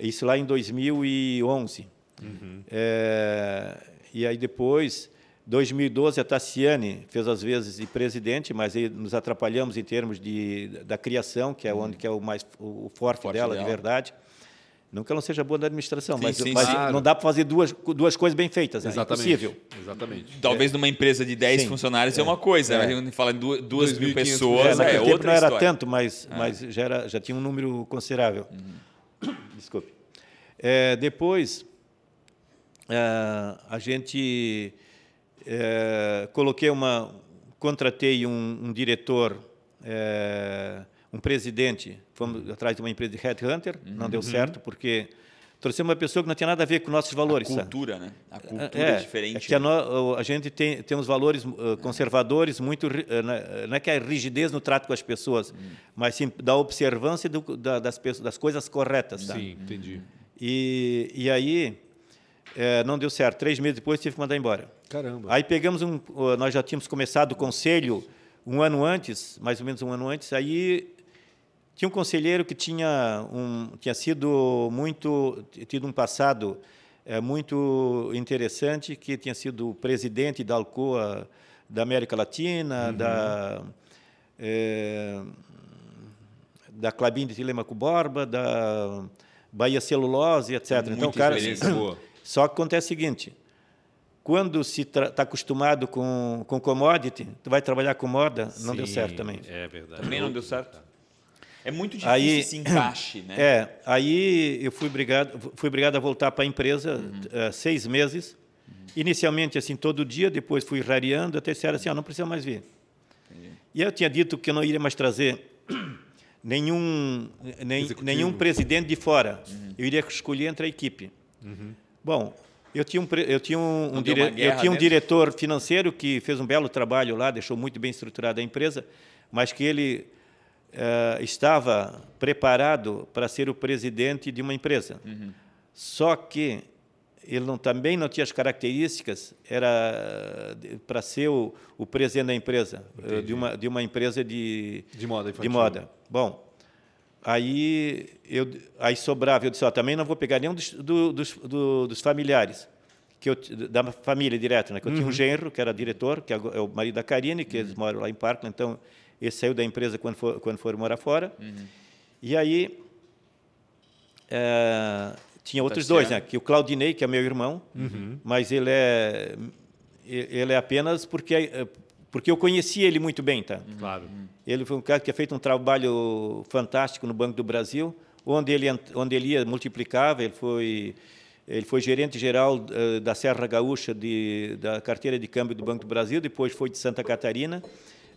S3: Isso lá em 2011. Uhum. É, e aí depois, 2012, a Tassiane fez as vezes de presidente, mas aí nos atrapalhamos em termos de, da criação, que é uhum. onde que é o mais o forte, forte dela, dela, de verdade. Não que ela não seja boa na administração, sim, mas, sim, mas claro. não dá para fazer duas, duas coisas bem feitas. Né?
S1: Exatamente.
S3: É impossível.
S1: Exatamente.
S2: Talvez numa empresa de 10 sim. funcionários é, uma coisa, é. a gente fala em duas, duas mil pessoas,
S3: é,
S2: é outra
S3: não
S2: era
S3: história. tanto, mas, é. mas já, era, já tinha um número considerável. Uhum. Desculpe. É, depois, eh, a gente eh, coloquei uma, contratei um, um diretor, eh, um presidente, fomos atrás de uma empresa de headhunter, não deu certo porque trouxemos uma pessoa que não tinha nada a ver com nossos valores.
S2: A
S3: sabe?
S2: cultura, né? A cultura
S3: É,
S2: é, diferente.
S3: é que a, no- a gente tem, tem uns valores uh, conservadores muito uh, né, não é que é rigidez no trato com as pessoas, mas sim da observância do- da- das, pessoas- das coisas corretas. tá?
S1: Sim, entendi.
S3: E, e aí eh, não deu certo. Três meses depois tive que mandar embora.
S1: Caramba.
S3: Aí pegamos um, uh, nós já tínhamos começado o conselho um ano antes, mais ou menos um ano antes. Aí tinha um conselheiro que tinha um, tinha sido muito, tido um passado eh, muito interessante, que tinha sido presidente da Alcoa da América Latina, da eh, da Clabin de Telemaco Borba, da Bahia Celulose, etc. então,
S2: Muita
S3: cara,
S2: boa.
S3: só que acontece o seguinte: quando se está acostumado com, com commodity, tu vai trabalhar com moda, não deu
S1: Sim,
S3: certo também.
S1: É verdade.
S2: Também não deu certo. É muito difícil
S3: Aí-
S2: esse encaixe, né?
S3: É, aí eu fui obrigado, fui obrigado a voltar para a empresa eh, seis meses. Inicialmente, assim, todo dia, depois fui rareando, até disseram assim, ah, não precisa mais vir. E eu tinha dito que eu não iria mais trazer nenhum, nem, nenhum presidente de fora. Eu iria escolher entre a equipe. Bom, eu tinha um, eu tinha um, um dire- eu tinha um diretor financeiro que fez um belo trabalho lá, deixou muito bem estruturada a empresa, mas que ele eh, estava preparado para ser o presidente de uma empresa. Só que ele não, também não tinha as características era de- para ser o, o presidente da empresa, eh, de uma, de uma empresa de,
S1: De moda
S3: de
S1: infantil.
S3: moda. Bom, aí, eu, aí sobrava, eu disse, ó, também não vou pegar nenhum dos, do- dos, do- dos familiares, que eu, da família direta, né? que eu tinha um genro, que era diretor, que é o marido da Karine, que eles moram lá em Parkland, então ele saiu da empresa quando for, quando for morar fora. E aí, eh, tinha outros dois, né? que o Claudinei, que é meu irmão, mas ele é ele é apenas porque porque eu conhecia ele muito bem, tá?
S1: Claro.
S3: Ele foi um cara que tinha feito um trabalho fantástico no Banco do Brasil, onde ele onde ele ia multiplicava, ele foi ele foi gerente geral eh, da Serra Gaúcha de, da carteira de câmbio do Banco do Brasil, depois foi de Santa Catarina,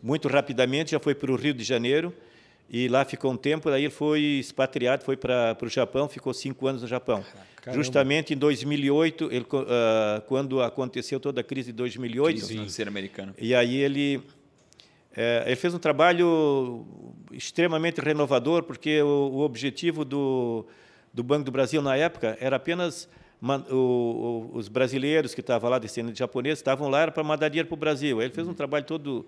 S3: muito rapidamente já foi para o Rio de Janeiro e lá ficou um tempo, daí ele foi expatriado, foi para para o Japão, ficou cinco anos no Japão.
S1: Caramba.
S3: Justamente em 2008, ele, ah, quando aconteceu toda a crise de 2008,
S2: Crise financeira americana.
S3: e aí ele, eh, ele fez um trabalho extremamente renovador, porque o, o objetivo do, do Banco do Brasil na época era apenas man- o- o- os brasileiros que estavam lá, descendentes de japoneses, estavam lá era para mandar dinheiro para o Brasil. Ele fez um trabalho todo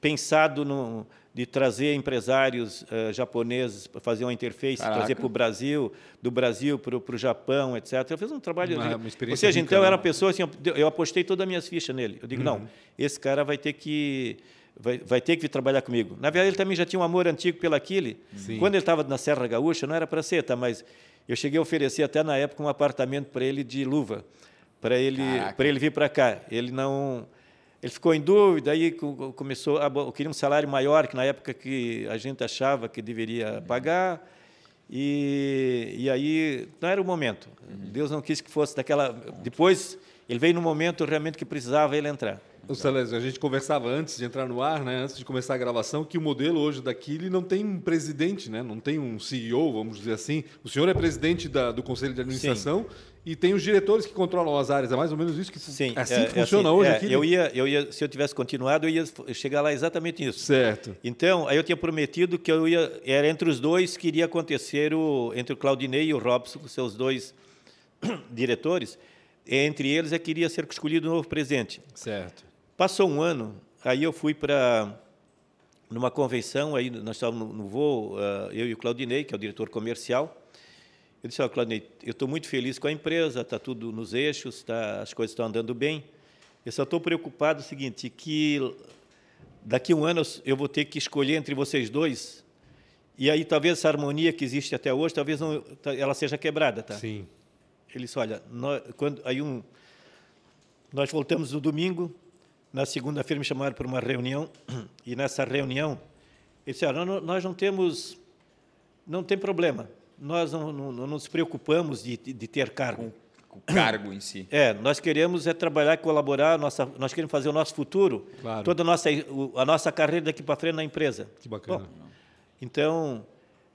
S3: pensado no, de trazer empresários eh, japoneses para fazer uma interface,
S2: Caraca.
S3: trazer para o Brasil, do Brasil para o, Japão, etc. Ele fez um trabalho...
S1: Uma- uma
S3: Ou seja, então
S1: né?
S3: era uma pessoa assim, eu- eu apostei todas as minhas fichas nele. Eu digo,
S1: Uhum.
S3: não, esse cara vai ter que vai, vai ter que vir trabalhar comigo. Na verdade, ele também já tinha um amor antigo pela Aquile. Quando ele estava na Serra Gaúcha, não era para ser, tá? Mas eu cheguei a oferecer até na época um apartamento para ele de luva, para ele ele vir para cá. Ele não ele ficou em dúvida, aí co- começou, eu queria um salário maior que na época que a gente achava que deveria pagar. E, e aí não era o momento. Deus não quis que fosse daquela. Depois ele veio no momento realmente que precisava ele entrar.
S1: Ô, Celésio, a gente conversava antes de entrar no ar, né, antes de começar a gravação, que o modelo hoje da Kili não tem um presidente, né, não tem um CEO, vamos dizer assim. O senhor é presidente da- do Conselho de Administração e tem os diretores que controlam as áreas. É mais ou menos isso que
S3: Sim,
S1: assim
S3: é-
S1: que
S3: é
S1: funciona
S3: assim,
S1: hoje
S3: é,
S1: aqui?
S3: Eu ia, eu ia, se eu tivesse continuado, eu ia chegar lá exatamente nisso.
S1: Certo.
S3: Então, aí eu tinha prometido que eu ia, era entre os dois que iria acontecer o entre o Claudinei e o Robson, os seus dois diretores. Entre eles é que iria ser escolhido o novo presidente.
S1: Certo.
S3: Passou um ano, aí eu fui para numa convenção, aí nós estávamos no, no voo, ah, eu e o Claudinei, que é o diretor comercial. Eu disse, ó, Claudinei, eu estou muito feliz com a empresa, está tudo nos eixos, tá, as coisas estão andando bem. Eu só estou preocupado o seguinte, que daqui a um ano eu vou ter que escolher entre vocês dois, e aí talvez essa harmonia que existe até hoje, talvez não, ela seja quebrada, tá?
S1: Sim.
S3: Ele disse, olha, nós, quando, aí um, nós voltamos no domingo, na segunda-feira me chamaram para uma reunião, e nessa reunião, ele disse, olha, nós não temos, não tem problema, nós não, não, não nos preocupamos de, de ter cargo.
S2: o cargo em si.
S3: É, nós queremos é trabalhar e colaborar, nossa, nós queremos fazer o nosso futuro,
S1: Claro.
S3: toda a nossa, a nossa carreira daqui para frente na empresa.
S1: Que bacana.
S3: Bom, então,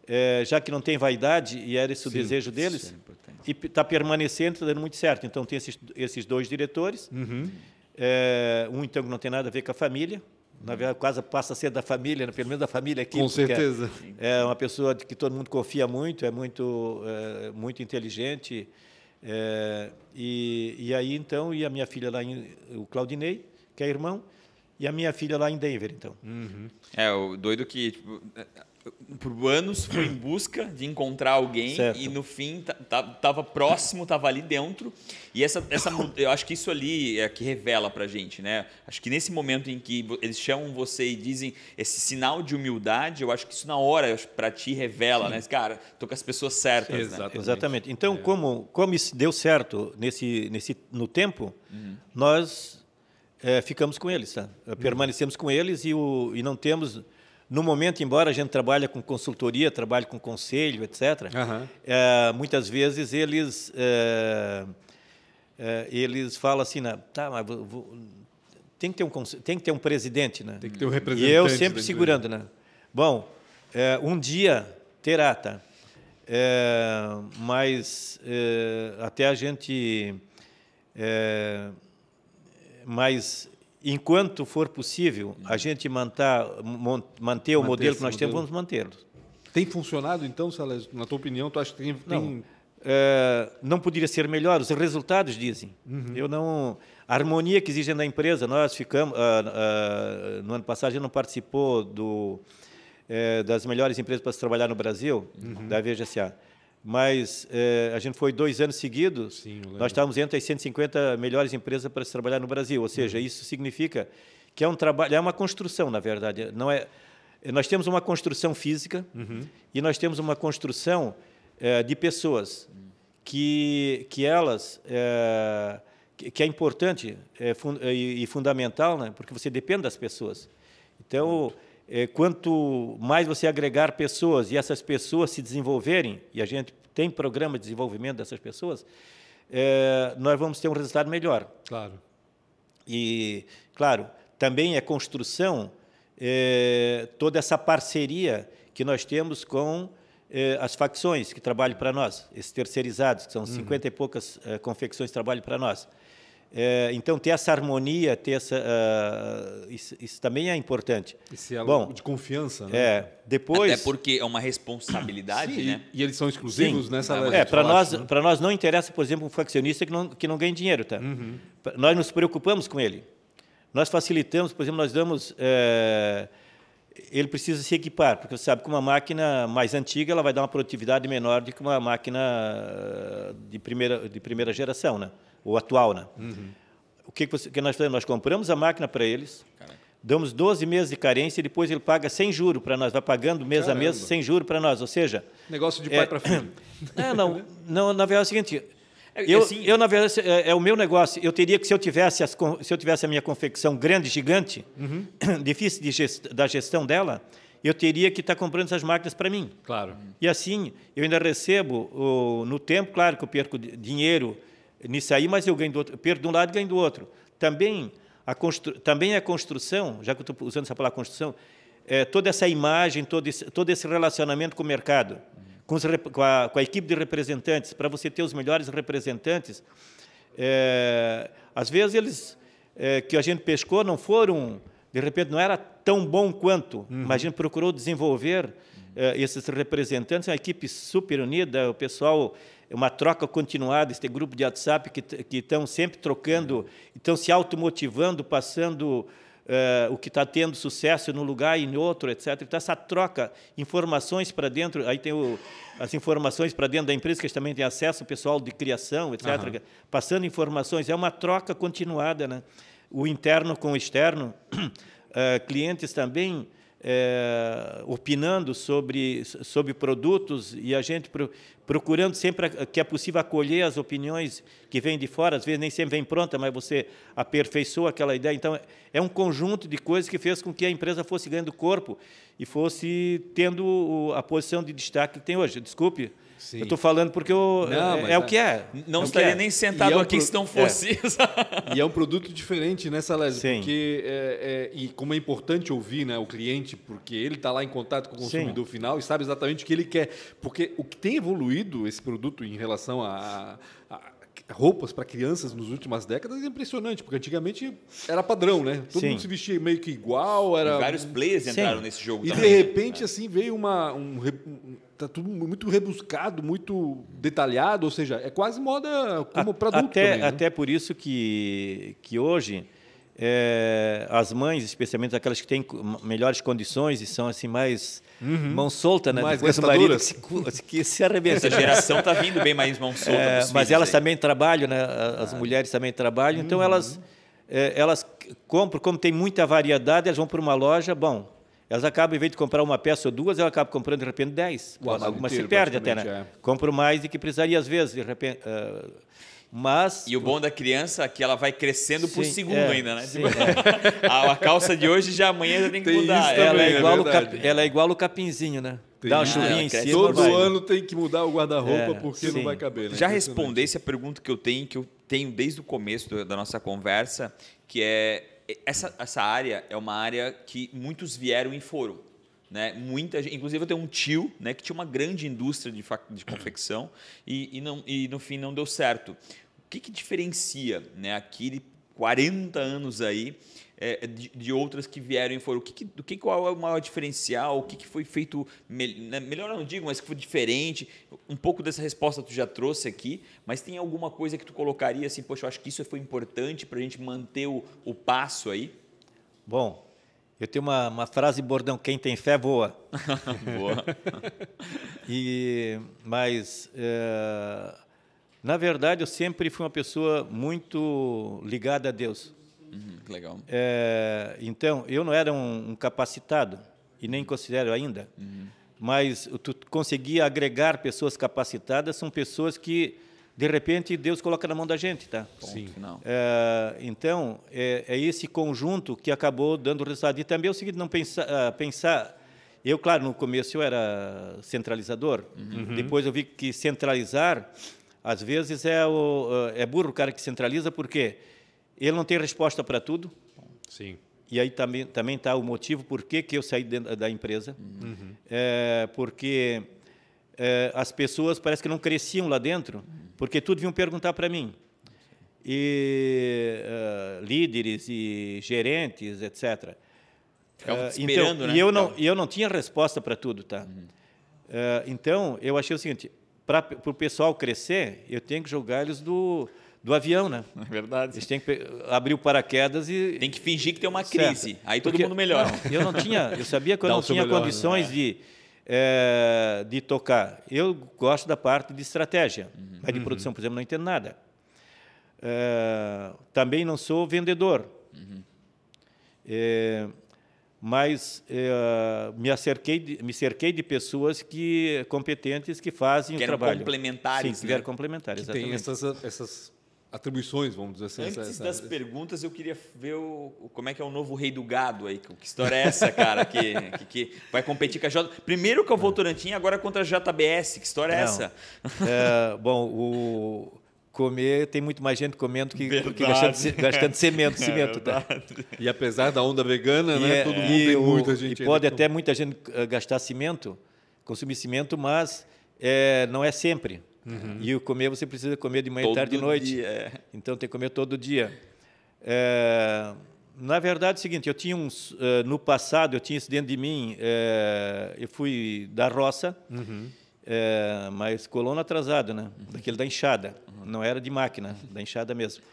S3: é, já que não tem vaidade, e era esse o
S1: Sim,
S3: desejo deles,
S2: é
S3: e está permanecendo, está dando muito certo. Então, tem esses, esses dois diretores,
S1: Uhum.
S3: é, um então que não tem nada a ver com a família, na verdade quase passa a ser da família, né, pelo menos da família aqui.
S1: Com
S3: é-
S1: certeza.
S3: É uma pessoa de que todo mundo confia muito, é muito, é, muito inteligente. é, e, e aí, então, e a minha filha lá, em, o Claudinei, que é irmão, e a minha filha lá em Denver, então.
S2: É, o doido que, tipo, por anos foi em busca de encontrar alguém
S3: Certo.
S2: e no fim ta- ta- tava próximo, tava ali dentro. E essa, essa eu acho que isso ali é que revela pra gente, né? Acho que nesse momento em que eles chamam você e dizem esse sinal de humildade, eu acho que isso na hora para ti revela, né? Cara, tô com as pessoas certas, né?
S1: Exato.
S3: Exatamente. Então, como, como isso deu certo nesse, nesse, no tempo, nós é, ficamos com eles, tá? permanecemos com eles e, o, e não temos, no momento, embora a gente trabalhe com consultoria, trabalhe com conselho, etc.,
S1: Aham.
S3: é, muitas vezes eles é, é, eles falam assim, né, tá, mas vou- vou- tem que ter um tem que ter um presidente, né?
S1: Tem que ter um
S3: E
S1: representante.
S3: eu
S1: da
S3: sempre segurando, né? Bom, é, um dia terá, tá? Mas até a gente. mas enquanto for possível a gente manter, manter o modelo que nós temos, vamos mantê-lo.
S1: Tem funcionado, então, Salésio? Na tua opinião, tu acha que tem... tem-
S3: É, não poderia ser melhor. Os resultados dizem.
S1: Uhum.
S3: Eu não. A harmonia que exige na empresa. Nós ficamos. ah, ah, no ano passado a gente não participou do eh, das melhores empresas para se trabalhar no Brasil,
S1: Uhum.
S3: da VGSA. Mas eh, a gente foi dois anos seguidos.
S1: Sim,
S3: nós estávamos entre as 150 melhores empresas para se trabalhar no Brasil. Ou seja,
S1: Uhum.
S3: isso significa que é um trabalho, é uma construção, na verdade. Não é. Nós temos uma construção física
S1: Uhum.
S3: e nós temos uma construção eh, de pessoas que, que elas eh, que, que é importante eh, fun- e, e fundamental, né? porque você depende das pessoas. Então, eh, quanto mais você agregar pessoas e essas pessoas se desenvolverem, e a gente tem programa de desenvolvimento dessas pessoas, eh, nós vamos ter um resultado melhor.
S1: Claro.
S3: E, claro, também é construção eh, toda essa parceria que nós temos com eh, as facções que trabalham para nós, esses terceirizados, que são 50 e poucas eh, confecções que trabalham para nós. Eh, então, ter essa harmonia, ter essa, ah, isso, isso também é importante.
S1: Esse elo
S3: Bom,
S1: de confiança, né?
S3: É, depois...
S2: Até porque é uma responsabilidade,
S1: Sim,
S2: né?
S1: E, eles são exclusivos
S3: Sim.
S1: nessa
S2: É,
S1: lei.
S3: É, para nós,
S1: né?
S3: para nós não interessa, por exemplo, um faccionista que não, que não ganhe dinheiro, tá?
S1: Uhum.
S3: Nós nos preocupamos com ele. Nós facilitamos, por exemplo, nós damos. eh, ele precisa se equipar, porque você sabe que uma máquina mais antiga ela vai dar uma produtividade menor do que uma máquina eh, de primeira, de primeira geração, né? Ou atual. Né?
S1: Uhum.
S3: O que, que, você- que nós fazemos? Nós compramos a máquina para eles,
S2: Caraca.
S3: damos 12 meses de carência e depois ele paga sem juro para nós, vai pagando mês a mês
S1: Caramba.
S3: sem juro para nós. Ou seja,
S1: Negócio de
S3: É.
S1: pai para filho.
S3: é, não, não, na verdade é o seguinte.
S2: É,
S3: Eu,
S2: assim-
S3: eu, na verdade, é, é o meu negócio. Eu teria que, se eu tivesse, as se eu tivesse a minha confecção grande, gigante,
S1: Uhum.
S3: difícil de gest, da gestão dela, eu teria que estar comprando essas máquinas para mim.
S1: Claro.
S3: E assim, eu ainda recebo o, no tempo, claro que eu perco di- dinheiro nisso aí, mas eu ganho do outro, eu perco de um lado e ganho do outro. Também a, constru, também a construção, já que eu estou usando essa palavra construção, é, toda essa imagem, todo esse, todo esse relacionamento com o mercado, com, os, com, a, com a equipe de representantes, para você ter os melhores representantes, é, às vezes eles é, que a gente pescou não foram, de repente não era tão bom quanto, mas a gente procurou desenvolver é, esses representantes, uma equipe super unida, o pessoal, uma troca continuada, esse grupo de WhatsApp que que estão sempre trocando, estão se automotivando, passando eh, o que está tendo sucesso num lugar e em outro, etc. Então, essa troca, informações para dentro, aí tem o, as informações para dentro da empresa, que eles também têm acesso, o pessoal de criação, etc.,
S1: Aham.
S3: passando informações. É uma troca continuada, né? o interno com o externo. Eh, clientes também é, opinando sobre, sobre produtos e a gente pro, procurando sempre que é possível acolher as opiniões que vêm de fora, às vezes nem sempre vem pronta, mas você aperfeiçoa aquela ideia. Então, é um conjunto de coisas que fez com que a empresa fosse ganhando corpo e fosse tendo a posição de destaque que tem hoje. Desculpe, Sim. Eu estou falando porque eu, não, é, é, o que é.
S2: Não
S3: é
S2: estaria é. nem sentado é um aqui pro... se não fosse
S1: é. isso. e é um produto diferente, né, Salésio? Sim. Porque, é, e como é importante ouvir né, o cliente, porque ele está lá em contato com o consumidor Sim. final e sabe exatamente o que ele quer. Porque o que tem evoluído esse produto em relação a, a roupas para crianças nas últimas décadas é impressionante, porque antigamente era padrão, né? Todo Sim. mundo se vestia meio que igual, era
S2: e vários players entraram Sim. nesse jogo
S1: e
S2: também.
S1: de repente né? assim veio uma um, tá tudo muito rebuscado, muito detalhado, ou seja, é quase moda como produto
S3: até
S1: também, né?
S3: até por isso que que hoje é, as mães, especialmente aquelas que têm melhores condições e são assim mais uhum. mão solta, né?
S1: Mais Depois marido que
S3: se, que se arrebenta.
S2: Essa geração está vindo bem mais mão solta. É,
S3: mas elas aí. também trabalham, né? As ah. mulheres também trabalham, então uhum. elas é, elas compram, como tem muita variedade, elas vão para uma loja, bom, elas acabam, em vez de comprar uma peça ou duas, elas acabam comprando de repente dez. Algumas se perde até, né? É. Compram mais do que precisaria às vezes, de repente. Uh, mas
S2: e o bom da criança é que ela vai crescendo sim, por segundo é, ainda, né? Sim, tipo, é. a, calça de hoje já amanhã já tem que tem mudar.
S3: Também, ela, é igual é cap, ela é igual o capinzinho, né? Tem. Dá uma chuvinha em cima.
S1: Todo vai, ano né? tem que mudar o guarda-roupa é, porque sim. não vai caber. Né?
S2: Já respondesse a pergunta que eu tenho, que eu tenho desde o começo da nossa conversa, que é essa, essa área é uma área que muitos vieram e foram. Né? Muita gente, inclusive eu tenho um tio né, que tinha uma grande indústria de, de confecção e, e, não, e no fim não deu certo que, que diferencia né, aquele 40 anos aí é, de, de, outras que vieram e foram? O que, que, do que qual é o maior diferencial? O que, que foi feito me, né, melhor não digo, mas que foi diferente? Um pouco dessa resposta tu já trouxe aqui, mas tem alguma coisa que tu colocaria assim, poxa, eu acho que isso foi importante para a gente manter o, o passo aí?
S3: Bom, eu tenho uma, uma, frase bordão: quem tem fé voa.
S2: Boa.
S3: e, mas é, na verdade, eu sempre fui uma pessoa muito ligada a Deus.
S2: Uhum, legal.
S3: É, então, eu não era um, um, capacitado, e nem considero ainda, uhum. mas tu conseguia agregar pessoas capacitadas, são pessoas que, de repente, Deus coloca na mão da gente. Tá?
S2: Sim.
S3: É, então, é, é, esse conjunto que acabou dando resultado. E também é o seguinte, não pensar... Uh, pensar eu, claro, no começo eu era centralizador, uhum. depois eu vi que centralizar às vezes é, o, é burro o cara que centraliza, porque ele não tem resposta para tudo.
S1: Sim.
S3: E aí também também está o motivo por que, que eu saí da empresa. Uhum. É, porque é, as pessoas parece que não cresciam lá dentro, porque tudo vinham perguntar para mim. E uh, líderes e gerentes, etc.
S2: Ficavam uh, esperando,
S3: então,
S2: né?
S3: E eu não, eu não tinha resposta para tudo, tá? Uhum. Uh, então, eu achei o seguinte, para o pessoal crescer, eu tenho que jogar eles do, do avião, né?
S2: É verdade.
S3: Eles têm que abrir o paraquedas e.
S2: Tem que fingir que tem uma crise. Certo. Aí todo Porque, mundo melhora.
S3: Não, eu não tinha, eu sabia que eu não tinha melhor, condições né? de, é, de tocar. Eu gosto da parte de estratégia, uhum. mas de uhum. produção, por exemplo, não entendo nada. É, também não sou vendedor. Uhum. É, mas me, acerquei de, me cerquei de pessoas que competentes que fazem
S2: que
S3: o trabalho.
S2: complementares.
S3: Sim, que né? complementares,
S1: que tem essas, essas atribuições, vamos dizer assim.
S2: Antes essa, das essa... perguntas, eu queria ver o, como é que é o novo rei do gado aí. Que história é essa, cara? que, que, que, vai competir com a J... Primeiro com a Votorantim, agora contra a JBS. Que história é Não. essa?
S3: É, bom, o comer, tem muito mais gente comendo que, que gastando, gastando cimento, é cimento tá?
S1: E apesar da onda vegana, né, é, todo mundo tem o, muita gente.
S3: E pode até muita gente eh, gastar cimento, consumir cimento, mas é, não é sempre. Uhum. E o comer você precisa comer de manhã, todo tarde e noite. Dia, é. Então tem que comer todo dia. É, na verdade, é o seguinte, eu tinha uns, uh, no passado eu tinha isso dentro de mim. Uh, eu fui da roça. Uhum é, mas colono atrasado, né? Daquele da enxada. Não era de máquina, da enxada mesmo.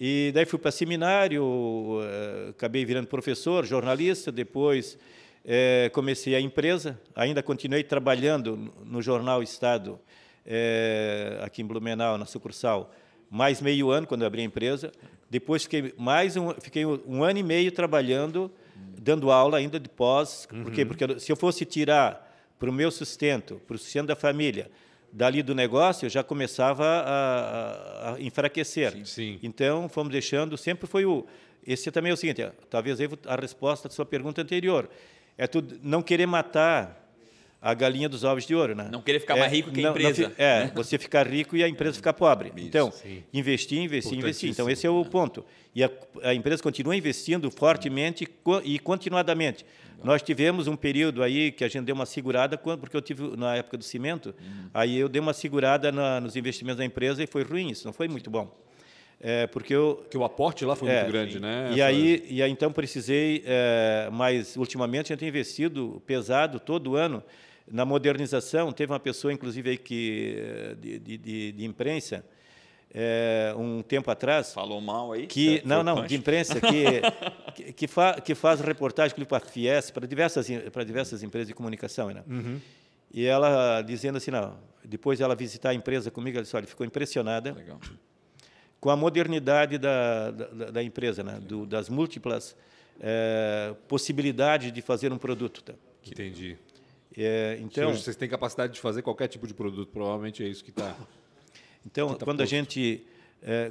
S3: E daí fui para seminário, é, acabei virando professor, jornalista, depois é, comecei a empresa, ainda continuei trabalhando no jornal Estado, é, aqui em Blumenau, na sucursal, mais meio ano quando abri a empresa. Depois fiquei mais um, fiquei um ano e meio trabalhando dando aula ainda de pós. Por quê? Porque se eu fosse tirar para o meu sustento, para o sustento da família, dali do negócio, eu já começava a, a, a enfraquecer.
S1: Sim, sim.
S3: Então, fomos deixando, sempre foi o... Esse também é o seguinte, ó, talvez a resposta à sua pergunta anterior. É tu não querer matar a galinha dos ovos de ouro, né?
S2: Não querer ficar
S3: É,
S2: mais rico que a
S3: não- não
S2: empresa.
S3: fi- é, você ficar rico e a empresa ficar pobre. então,
S1: sim.
S3: investir, investir, investir. Então, esse é o ponto. E a, a empresa continua investindo fortemente co- e continuadamente. Nós tivemos um período aí que a gente deu uma segurada, porque eu tive na época do cimento, aí eu dei uma segurada na- nos investimentos da empresa e foi ruim, isso não foi muito bom. É, porque eu,
S1: Porque o aporte lá foi
S3: é,
S1: muito grande, né?
S3: E
S1: Essa-
S3: aí, e aí então precisei, é, mas ultimamente a gente tem investido pesado todo ano na modernização. Teve uma pessoa, inclusive, aí que de, de, de, imprensa, é, um tempo atrás,
S2: Falou mal aí?
S3: que não não
S2: punch?
S3: de imprensa que que, que, fa, que faz reportagem para a Fies para diversas para diversas empresas de comunicação né?
S1: Uhum.
S3: e ela dizendo assim não depois ela visitar a empresa comigo ela disse olha ficou impressionada
S2: Legal.
S3: com a modernidade da, da, da empresa né? Do, das múltiplas eh, possibilidades de fazer um produto tá?
S1: Entendi.
S3: É,
S1: Então, vocês têm capacidade de fazer qualquer tipo de produto, provavelmente é isso que está.
S3: Então,
S1: tá
S3: quando a gente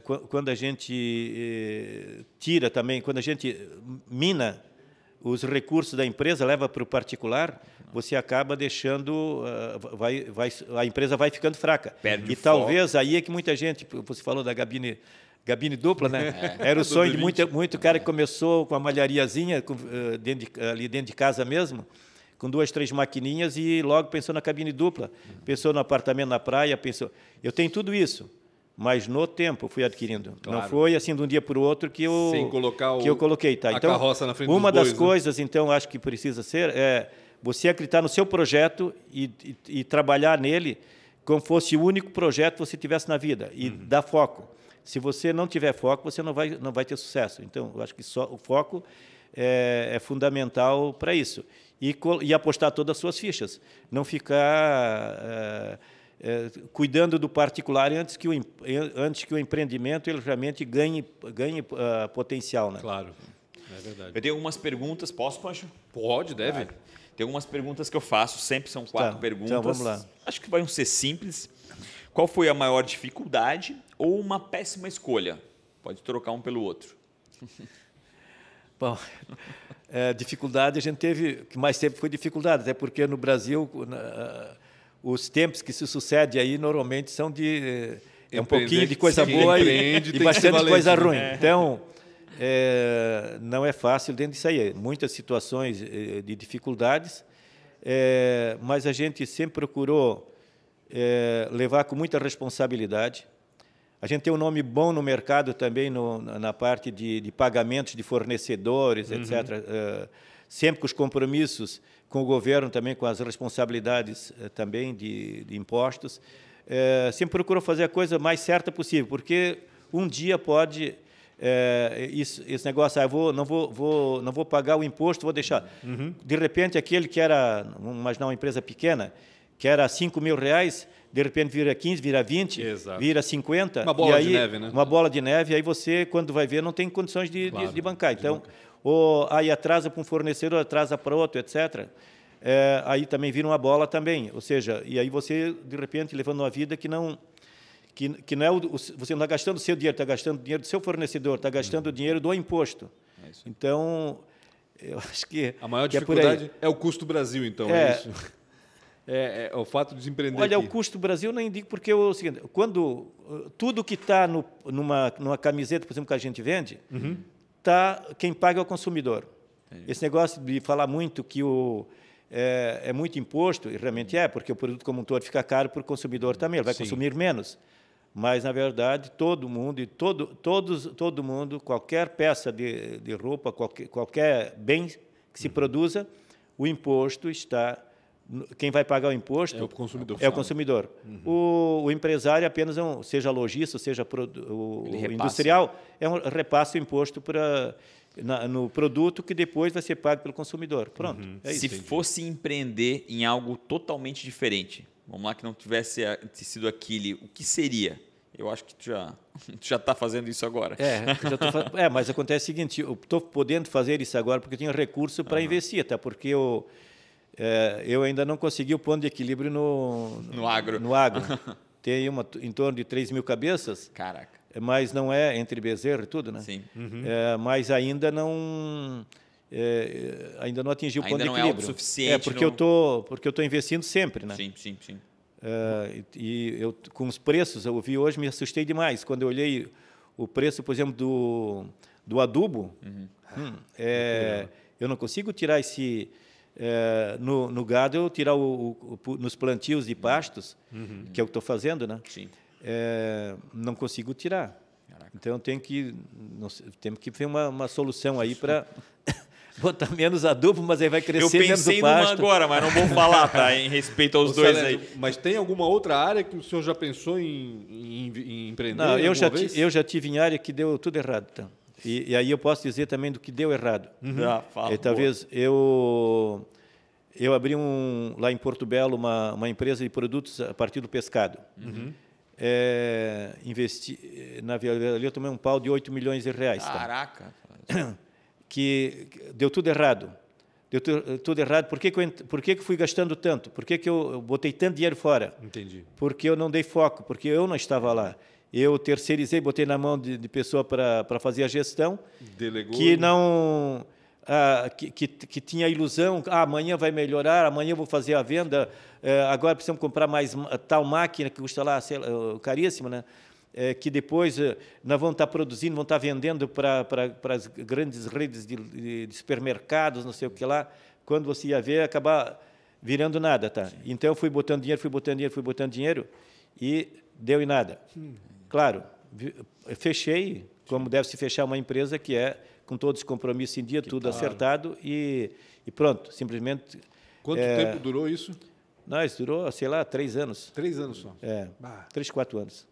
S3: qu- quando a gente tira também, quando a gente mina os recursos da empresa, leva para o particular, você acaba deixando, ah, vai, vai, a empresa vai ficando fraca.
S2: Perde
S3: e talvez aí é que muita gente, você falou da gabine, gabine dupla, né?
S1: É.
S3: Era o sonho de muita, muito cara que começou com a malhariazinha com, eh, dentro de- ali dentro de casa mesmo, com duas, três maquininhas e logo pensou na cabine dupla, pensou no apartamento na praia, pensou. Eu tenho tudo isso, mas no tempo fui adquirindo. Não
S1: Claro.
S3: foi assim de um dia para o outro que eu
S1: Sem colocar o-
S3: que eu coloquei, tá?
S1: a
S3: Então,
S1: carroça na frente
S3: uma
S1: dos
S3: das
S1: bois, né?
S3: coisas, então, acho que precisa ser é você acreditar no seu projeto e, e- e trabalhar nele como fosse o único projeto que você tivesse na vida e
S1: Uhum.
S3: dar foco. Se você não tiver foco, você não vai não vai ter sucesso. Então, eu acho que só o foco é, é fundamental para isso e, e apostar todas as suas fichas, não ficar é, é, cuidando do particular antes que o antes que o empreendimento ele realmente ganhe ganhe ah, potencial, né?
S1: Claro. É verdade.
S2: Eu tenho algumas perguntas. Posso, Pancho?
S1: Pode, deve.
S2: Vai. Tem algumas perguntas que eu faço, sempre são quatro
S3: Tá,
S2: perguntas.
S3: então vamos lá.
S2: Acho que vão ser simples. Qual foi a maior dificuldade ou uma péssima escolha? Pode trocar um pelo outro.
S3: Bom, é, dificuldade a gente teve, o que mais teve foi dificuldade, até porque no Brasil na- os tempos que se sucedem aí normalmente são de é um
S1: Empreender,
S3: pouquinho de coisa boa e, e bastante coisa
S1: valente,
S3: ruim.
S1: né?
S3: Então é, não é fácil dentro disso aí, muitas situações eh, de dificuldades, é, mas a gente sempre procurou é, levar com muita responsabilidade. A gente tem um nome bom no mercado também no, na parte de, de pagamentos de fornecedores, etc. Eh, sempre com os compromissos com o governo, também com as responsabilidades eh, também de, de impostos. Eh, sempre procurou fazer a coisa mais certa possível, porque um dia pode eh, isso, esse negócio, ah, vou, não vou, vou, não vou pagar o imposto, vou deixar. De repente, aquele que era, vamos imaginar uma empresa pequena, que era 5 mil reais, de repente vira 15, vira 20,
S1: Exato.
S3: vira 50.
S1: Uma bola
S3: e aí,
S1: de neve, né?
S3: Uma bola de neve, aí você, quando vai ver, não tem condições de, de-
S1: Claro,
S3: de bancar. Então, ou aí atrasa para um fornecedor, atrasa para outro, etc. É, aí também vira uma bola também. Ou seja, e aí você, de repente, levando uma vida que não. Que, que não é o, você não está gastando o seu dinheiro, está gastando o dinheiro do seu fornecedor, está gastando o dinheiro do imposto. Então, eu acho que.
S1: A maior
S3: é
S1: dificuldade é, o custo Brasil, então, é,
S3: É.
S1: isso. É, é o fato de empreender
S3: Olha,
S1: aqui.
S3: o custo do Brasil não indico porque é o seguinte, quando uh, tudo que está numa, numa camiseta, por exemplo, que a gente vende, tá, quem paga é o consumidor. Esse negócio de falar muito que o, é, é muito imposto, e realmente é, porque o produto como um todo fica caro para o consumidor também, ele vai
S1: Sim.
S3: consumir menos. Mas, na verdade, todo mundo, e todo, todos, todo mundo, qualquer peça de, de roupa, qualquer, qualquer bem que se produza, o imposto está. Quem vai pagar o imposto
S1: É o consumidor.
S3: é o consumidor. O, o empresário apenas é um, seja lojista, seja produ- o, o industrial, é um repassa o imposto para na- no produto que depois vai ser pago pelo consumidor. Pronto. É isso.
S2: Se fosse empreender em algo totalmente diferente, vamos lá que não tivesse a- sido aquele, o que seria? Eu acho que tu já tu já está fazendo isso agora.
S3: É, já tô, é, mas acontece o seguinte, eu estou podendo fazer isso agora porque eu tenho recurso para investir, até porque eu, é, eu ainda não consegui o ponto de equilíbrio no,
S2: No agro.
S3: No agro. Tem uma, em torno de 3 mil cabeças,
S2: Caraca.
S3: mas não é entre bezerro e tudo, né?
S2: Sim.
S3: É, mas ainda não é, ainda não atingiu o
S2: Ainda
S3: ponto de
S2: não é
S3: equilíbrio.
S2: autossuficiente,
S3: É porque
S2: não-
S3: eu tô porque eu tô investindo sempre, né?
S2: Sim, sim, sim.
S3: É, e e eu com os preços eu vi hoje me assustei demais quando eu olhei o preço, por exemplo, do do adubo.
S2: Uhum.
S3: hum, é, eu não consigo tirar esse é, no, no gado eu tirar o, o- o- nos plantios de pastos que é o que estou fazendo, né?
S2: Sim.
S3: É, não consigo tirar.
S2: Caraca.
S3: Então tem que não temos que ver uma, uma solução aí para botar menos adubo, mas aí vai
S2: Eu
S3: crescer menos
S2: pensei
S3: o
S2: numa
S3: pasto.
S2: agora, mas não vou falar, tá? Em respeito aos
S1: Ô,
S2: dois aí.
S1: Mas tem alguma outra área que o senhor já pensou em, em- em empreender?
S3: Não, eu já,
S1: vez?
S3: eu já tive em área que deu tudo errado. Tá? E, e aí eu posso dizer também do que deu errado.
S2: Ah, fala,
S3: É, talvez eu eu abri um lá em Porto Belo uma, uma empresa de produtos a partir do pescado. É, investi na ali eu tomei um pau de 8 milhões de reais.
S2: boa.
S3: tá?
S2: Caraca.
S3: que que deu tudo errado. Deu tu- tudo errado. Por que, que, eu, por que, que fui gastando tanto? Por que, que eu, eu botei tanto dinheiro fora?
S1: Entendi.
S3: Porque eu não dei foco, porque eu não estava lá. Eu terceirizei, botei na mão de, de pessoa para fazer a gestão,
S1: Delegou.
S3: que não ah, que, que, que tinha a ilusão, ah, amanhã vai melhorar, amanhã eu vou fazer a venda, eh, agora precisamos comprar mais ma- tal máquina que custa lá, sei lá, eh, caríssima, né? Eh, que depois eh, nós vamos estar produzindo, vamos estar vendendo para para para as grandes redes de, de, de supermercados, não sei o que lá. Quando você ia ver, acabar virando nada, tá? Então eu fui botando dinheiro, fui botando dinheiro, fui botando dinheiro e deu em nada. Claro, fechei, como deve se fechar uma empresa que é com todos os compromissos em dia, tudo acertado e, e pronto, simplesmente.
S1: Quanto
S3: é,
S1: tempo durou isso?
S3: Nós durou, sei lá, três anos.
S1: Três anos só.
S3: É,
S1: Bah,
S3: três, quatro anos.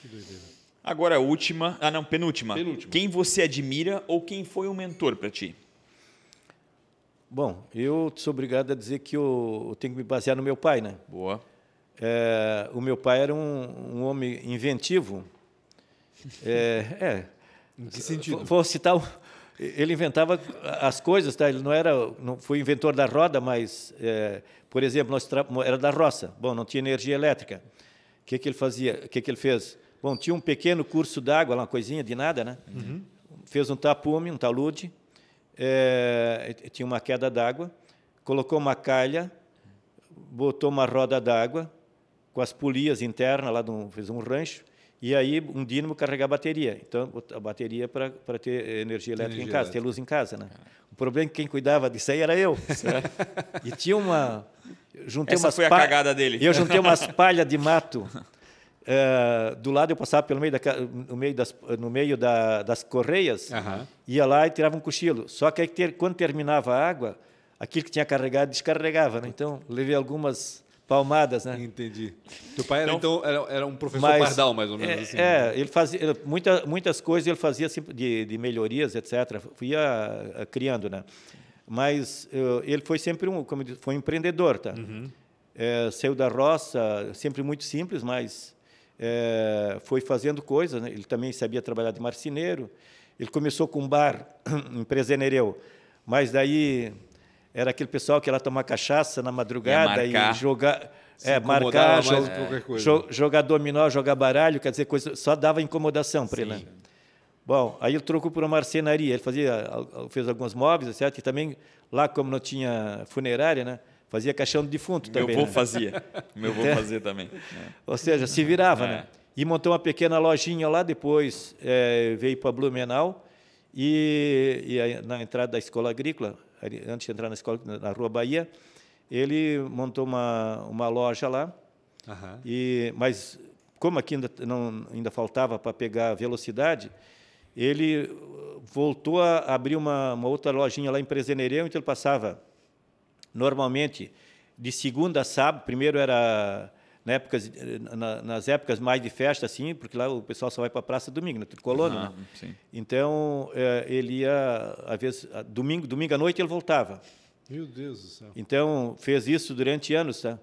S1: que doideira.
S2: Agora a última. Ah, não, penúltima.
S1: Penúltima.
S2: Quem você admira ou quem foi um mentor para ti?
S3: Bom, eu sou obrigado a dizer que eu, eu tenho que me basear no meu pai, né?
S2: Boa.
S3: É, o meu pai era um, um homem inventivo. É, é,
S1: Em que sentido?
S3: Vou- Vou citar. Ele inventava as coisas, tá? Ele não era, não foi inventor da roda, mas, é, por exemplo, nós era da roça. Bom, não tinha energia elétrica. O que que ele fazia? O que que ele fez? Bom, tinha um pequeno curso d'água, uma coisinha de nada, né? Fez um tapume, um talude, é, tinha uma queda d'água, colocou uma calha, botou uma roda d'água com as polias internas lá, de um- fez um rancho, e aí um dínamo carregar a bateria. Então, a bateria para ter energia elétrica
S1: Energia
S3: em casa, ter luz em casa. Né? O problema é que quem cuidava disso aí era eu. e tinha uma... Juntei
S2: Essa foi a cagada dele.
S3: Eu juntei umas palhas de mato. eh, do lado eu passava pelo meio, da, no meio, das, no meio da, das correias,
S1: Aham.
S3: ia lá e tirava um cochilo. Só que aí, ter- quando terminava a água, aquilo que tinha carregado descarregava. Né? Então, levei algumas palmadas. Né?
S1: Entendi. Teu pai era,
S2: Então-
S1: então, era, era um professor
S3: Mas,
S1: pardal, mais ou menos
S3: é,
S1: assim.
S3: É, ele fazia ele- muita, muitas coisas ele fazia assim, de, de melhorias, etc. Ia criando, né? Mas eh, ele foi sempre um, como eu disse, foi um empreendedor, tá? É, saiu da roça, sempre muito simples, mas é, foi fazendo coisas. Né? Ele também sabia trabalhar de marceneiro. Ele começou com um bar em Presenereu, mas daí era aquele pessoal que ia lá tomar cachaça na madrugada e jogar, é, marcar,
S1: mais
S3: jo-
S1: com qualquer coisa.
S3: jo- jogar dominó, jogar baralho, quer dizer, coisa, só dava incomodação para ele. Né? Bom, aí ele trocou por uma marcenaria. Ele fazia, fez alguns móveis, etc. E também, lá como não tinha funerária, né? fazia caixão de defunto
S2: Meu
S3: também.
S2: avô
S3: né?
S2: fazia. Meu avô
S3: É.
S2: fazia também.
S3: Ou seja, se virava,
S2: É.
S3: né? E montou uma pequena lojinha lá, depois eh, veio para Blumenau e, e aí, na entrada da escola agrícola, antes de entrar na escola, na- Rua Bahia, ele montou uma, uma loja lá,
S1: Aham.
S3: e, mas como aqui ainda, não, ainda faltava para pegar velocidade, ele voltou a abrir uma, uma outra lojinha lá em Presenereu, então ele passava normalmente de segunda a sábado, primeiro era na épocas, na, nas épocas mais de festa, assim, porque lá o pessoal só vai para a praça domingo, né? Colônia,
S2: Ah,
S3: né?
S2: sim.
S3: Então, eh, ele ia, às vezes, a- domingo, domingo à noite ele voltava.
S1: Meu Deus do céu.
S3: Então, fez isso durante anos, tá?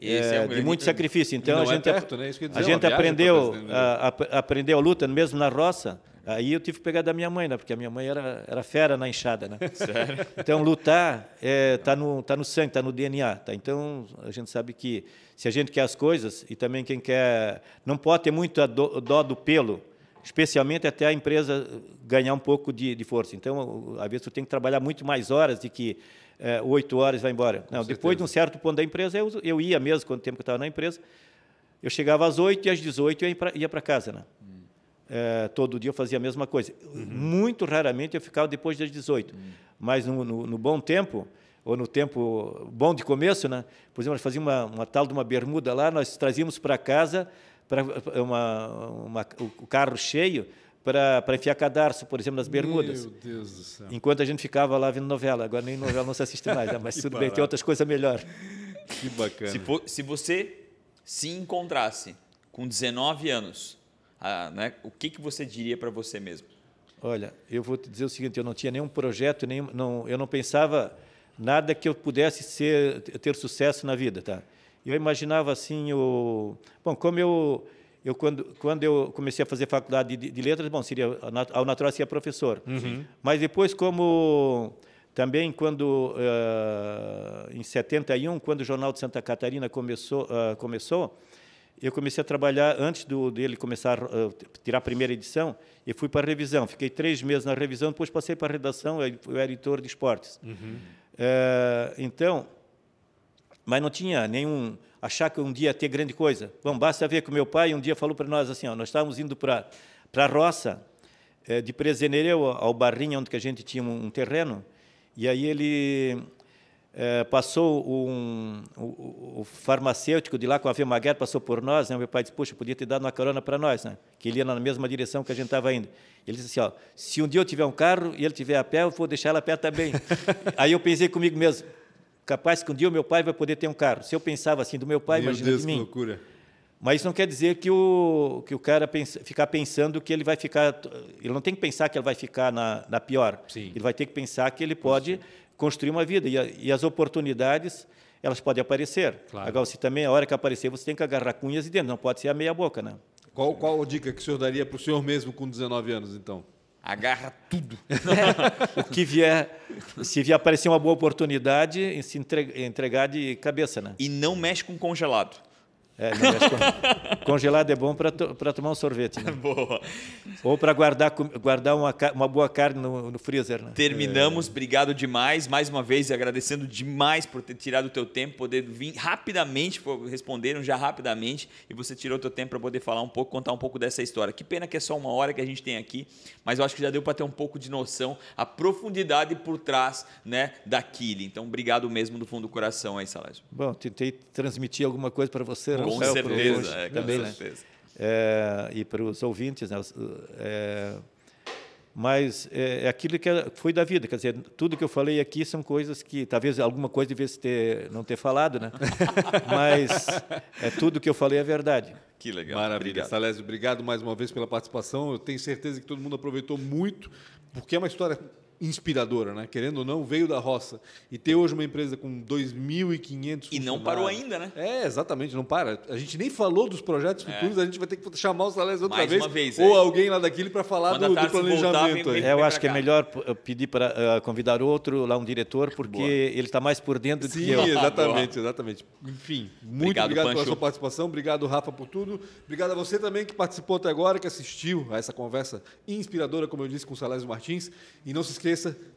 S3: É,
S2: é um
S3: de muito sacrifício. Então a
S1: não é
S3: gente,
S1: perto, né?
S3: A
S1: é uma
S3: gente aprendeu, a, a- aprendeu a luta mesmo na roça. Aí eu tive que pegar da minha mãe, né? Porque a minha mãe era, era fera na enxada, né?
S2: Sério?
S3: Então lutar é, tá no tá no sangue, tá no DNA, tá? Então a gente sabe que se a gente quer as coisas e também quem quer não pode ter muita dó, dó do pelo, especialmente até a empresa ganhar um pouco de, de força. Então às vezes tu tem que trabalhar muito mais horas de que é, oito horas e vai embora. Não, depois de um certo ponto da empresa eu, eu ia mesmo quanto tempo que eu estava na empresa. Eu chegava às 8 e às 18 eu ia para casa, né? É, todo dia eu fazia a mesma coisa. Muito raramente eu ficava depois das 18. Mas no, no, no bom tempo, ou no tempo bom de começo, né? por exemplo, nós fazíamos uma, uma tal de uma bermuda lá, nós trazíamos para casa pra, uma, uma, o carro cheio para enfiar cadarço, por exemplo, nas bermudas.
S1: Meu Deus do céu.
S3: Enquanto a gente ficava lá vendo novela. Agora nem novela não se assiste mais, né? mas tudo bem, tem
S1: barato.
S3: outras coisas melhor.
S1: Que bacana.
S2: Se, for- se você se encontrasse com 19 anos, ah, né, o que, que você diria para você mesmo?
S3: Olha, eu vou te dizer o seguinte: eu não tinha nenhum projeto, nenhum, não, eu não pensava nada que eu pudesse ser, ter sucesso na vida, tá? Eu imaginava assim o, bom, como eu, eu quando, quando eu comecei a fazer faculdade de, de letras, bom, seria ao natural seria professor, mas depois como também quando eh, em 71, quando o Jornal de Santa Catarina começou, ah, começou eu comecei a trabalhar antes do, dele começar a tirar a primeira edição. Eu fui para a revisão, fiquei três meses na revisão, depois passei para a redação. Eu, eu era editor de esportes. Eh, então, mas não tinha nenhum achar que um dia ia ter grande coisa. Bom, basta ver que o meu pai um dia falou para nós assim, ó, nós estávamos indo para para a roça eh, de Presenereu ao Barrinha, onde que a gente tinha um, um terreno, e aí ele eh, passou um, o, o- farmacêutico de lá com a Vemaguer passou por nós, né? Meu pai disse, puxa, podia ter dado uma carona para nós, né? Que ele ia na mesma direção que a gente estava indo. Ele disse assim, ó, se um dia eu tiver um carro e ele tiver a pé, eu vou deixar ela a pé também. aí eu pensei comigo mesmo, capaz que um dia o meu pai vai poder ter um carro. Se eu pensava assim do meu pai,
S1: Meu
S3: imagina
S1: Deus,
S3: de
S1: que
S3: mim.
S1: loucura.
S3: Mas isso não quer dizer que o, que o cara pensa, ficar pensando que ele vai ficar. Ele não tem que pensar que ele vai ficar na, na pior.
S1: Sim.
S3: Ele vai ter que pensar que ele pode construir uma vida. E, a- e as oportunidades, elas podem aparecer.
S1: Claro.
S3: Agora, se também a hora que aparecer, você tem que agarrar com unhas e dentro. Não pode ser a meia boca, né?
S1: Qual, qual a dica que o senhor daria para o senhor mesmo com 19 anos, então?
S2: Agarra tudo.
S3: O que vier, se vier aparecer uma boa oportunidade, se entre- entregar de cabeça, né?
S2: E não mexe com congelado.
S3: É, não, congelado é bom para tomar um sorvete, né?
S2: Boa.
S3: Ou para guardar, guardar uma, uma boa carne no, no freezer, né?
S2: Terminamos, obrigado demais, mais uma vez agradecendo demais por ter tirado o teu tempo, poder vir rapidamente, responderam já rapidamente e você tirou o teu tempo para poder falar um pouco, contar um pouco dessa história. Que pena que é só uma hora que a gente tem aqui, mas eu acho que já deu para ter um pouco de noção, a profundidade por trás, né, daquilo. Então, obrigado mesmo do fundo do coração aí, Salésio.
S3: Bom, tentei transmitir alguma coisa para você,
S2: Com
S3: pro
S2: certeza,
S3: ouvinte
S2: é, com
S3: também, né?
S2: certeza.
S3: É, e para os ouvintes, né? é, mas é, é aquilo que é- foi da vida, quer dizer, tudo que eu falei aqui são coisas que talvez alguma coisa devesse ter não ter falado, né? Mas é tudo que eu falei é verdade.
S2: Que legal.
S1: Maravilha.
S2: Obrigado.
S1: Salésio, obrigado mais uma vez pela participação. Eu tenho certeza que todo mundo aproveitou muito, porque é uma história inspiradora, né? Querendo ou não, veio da roça. E ter hoje uma empresa com 2.500
S2: E não parou ainda, né?
S1: É, exatamente, não para. A gente nem falou dos projetos futuros, a gente vai ter que chamar o Salésio outra
S2: Mais
S1: vez.
S2: uma vez,
S1: ou
S2: é.
S1: alguém lá daquele para falar
S2: Quando
S1: do, do
S2: Tarsi voltar,
S1: planejamento.
S2: vem-
S1: aí.
S3: É, eu acho que é
S2: cá.
S3: melhor p- pedir para eh, convidar outro lá, um diretor, porque ele está mais por dentro do
S1: Sim,
S3: que eu.
S1: exatamente, exatamente. Enfim, muito
S2: Obrigado,
S1: obrigado, pela sua participação, obrigado, Rafa, por tudo. Obrigado a você também que participou até agora, que assistiu a essa conversa inspiradora, como eu disse, com o Salésio Martins. E não se esqueça,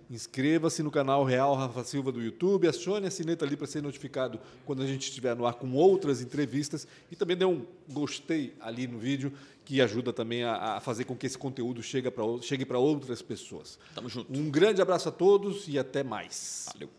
S1: inscreva-se no canal Real Rafa Silva do YouTube, acione a sineta ali para ser notificado quando a gente estiver no ar com outras entrevistas e também dê um gostei ali no vídeo, que ajuda também a, a fazer com que esse conteúdo chegue para chegue para outras pessoas.
S2: Tamo junto.
S1: Um grande abraço a todos e até mais.
S2: Valeu.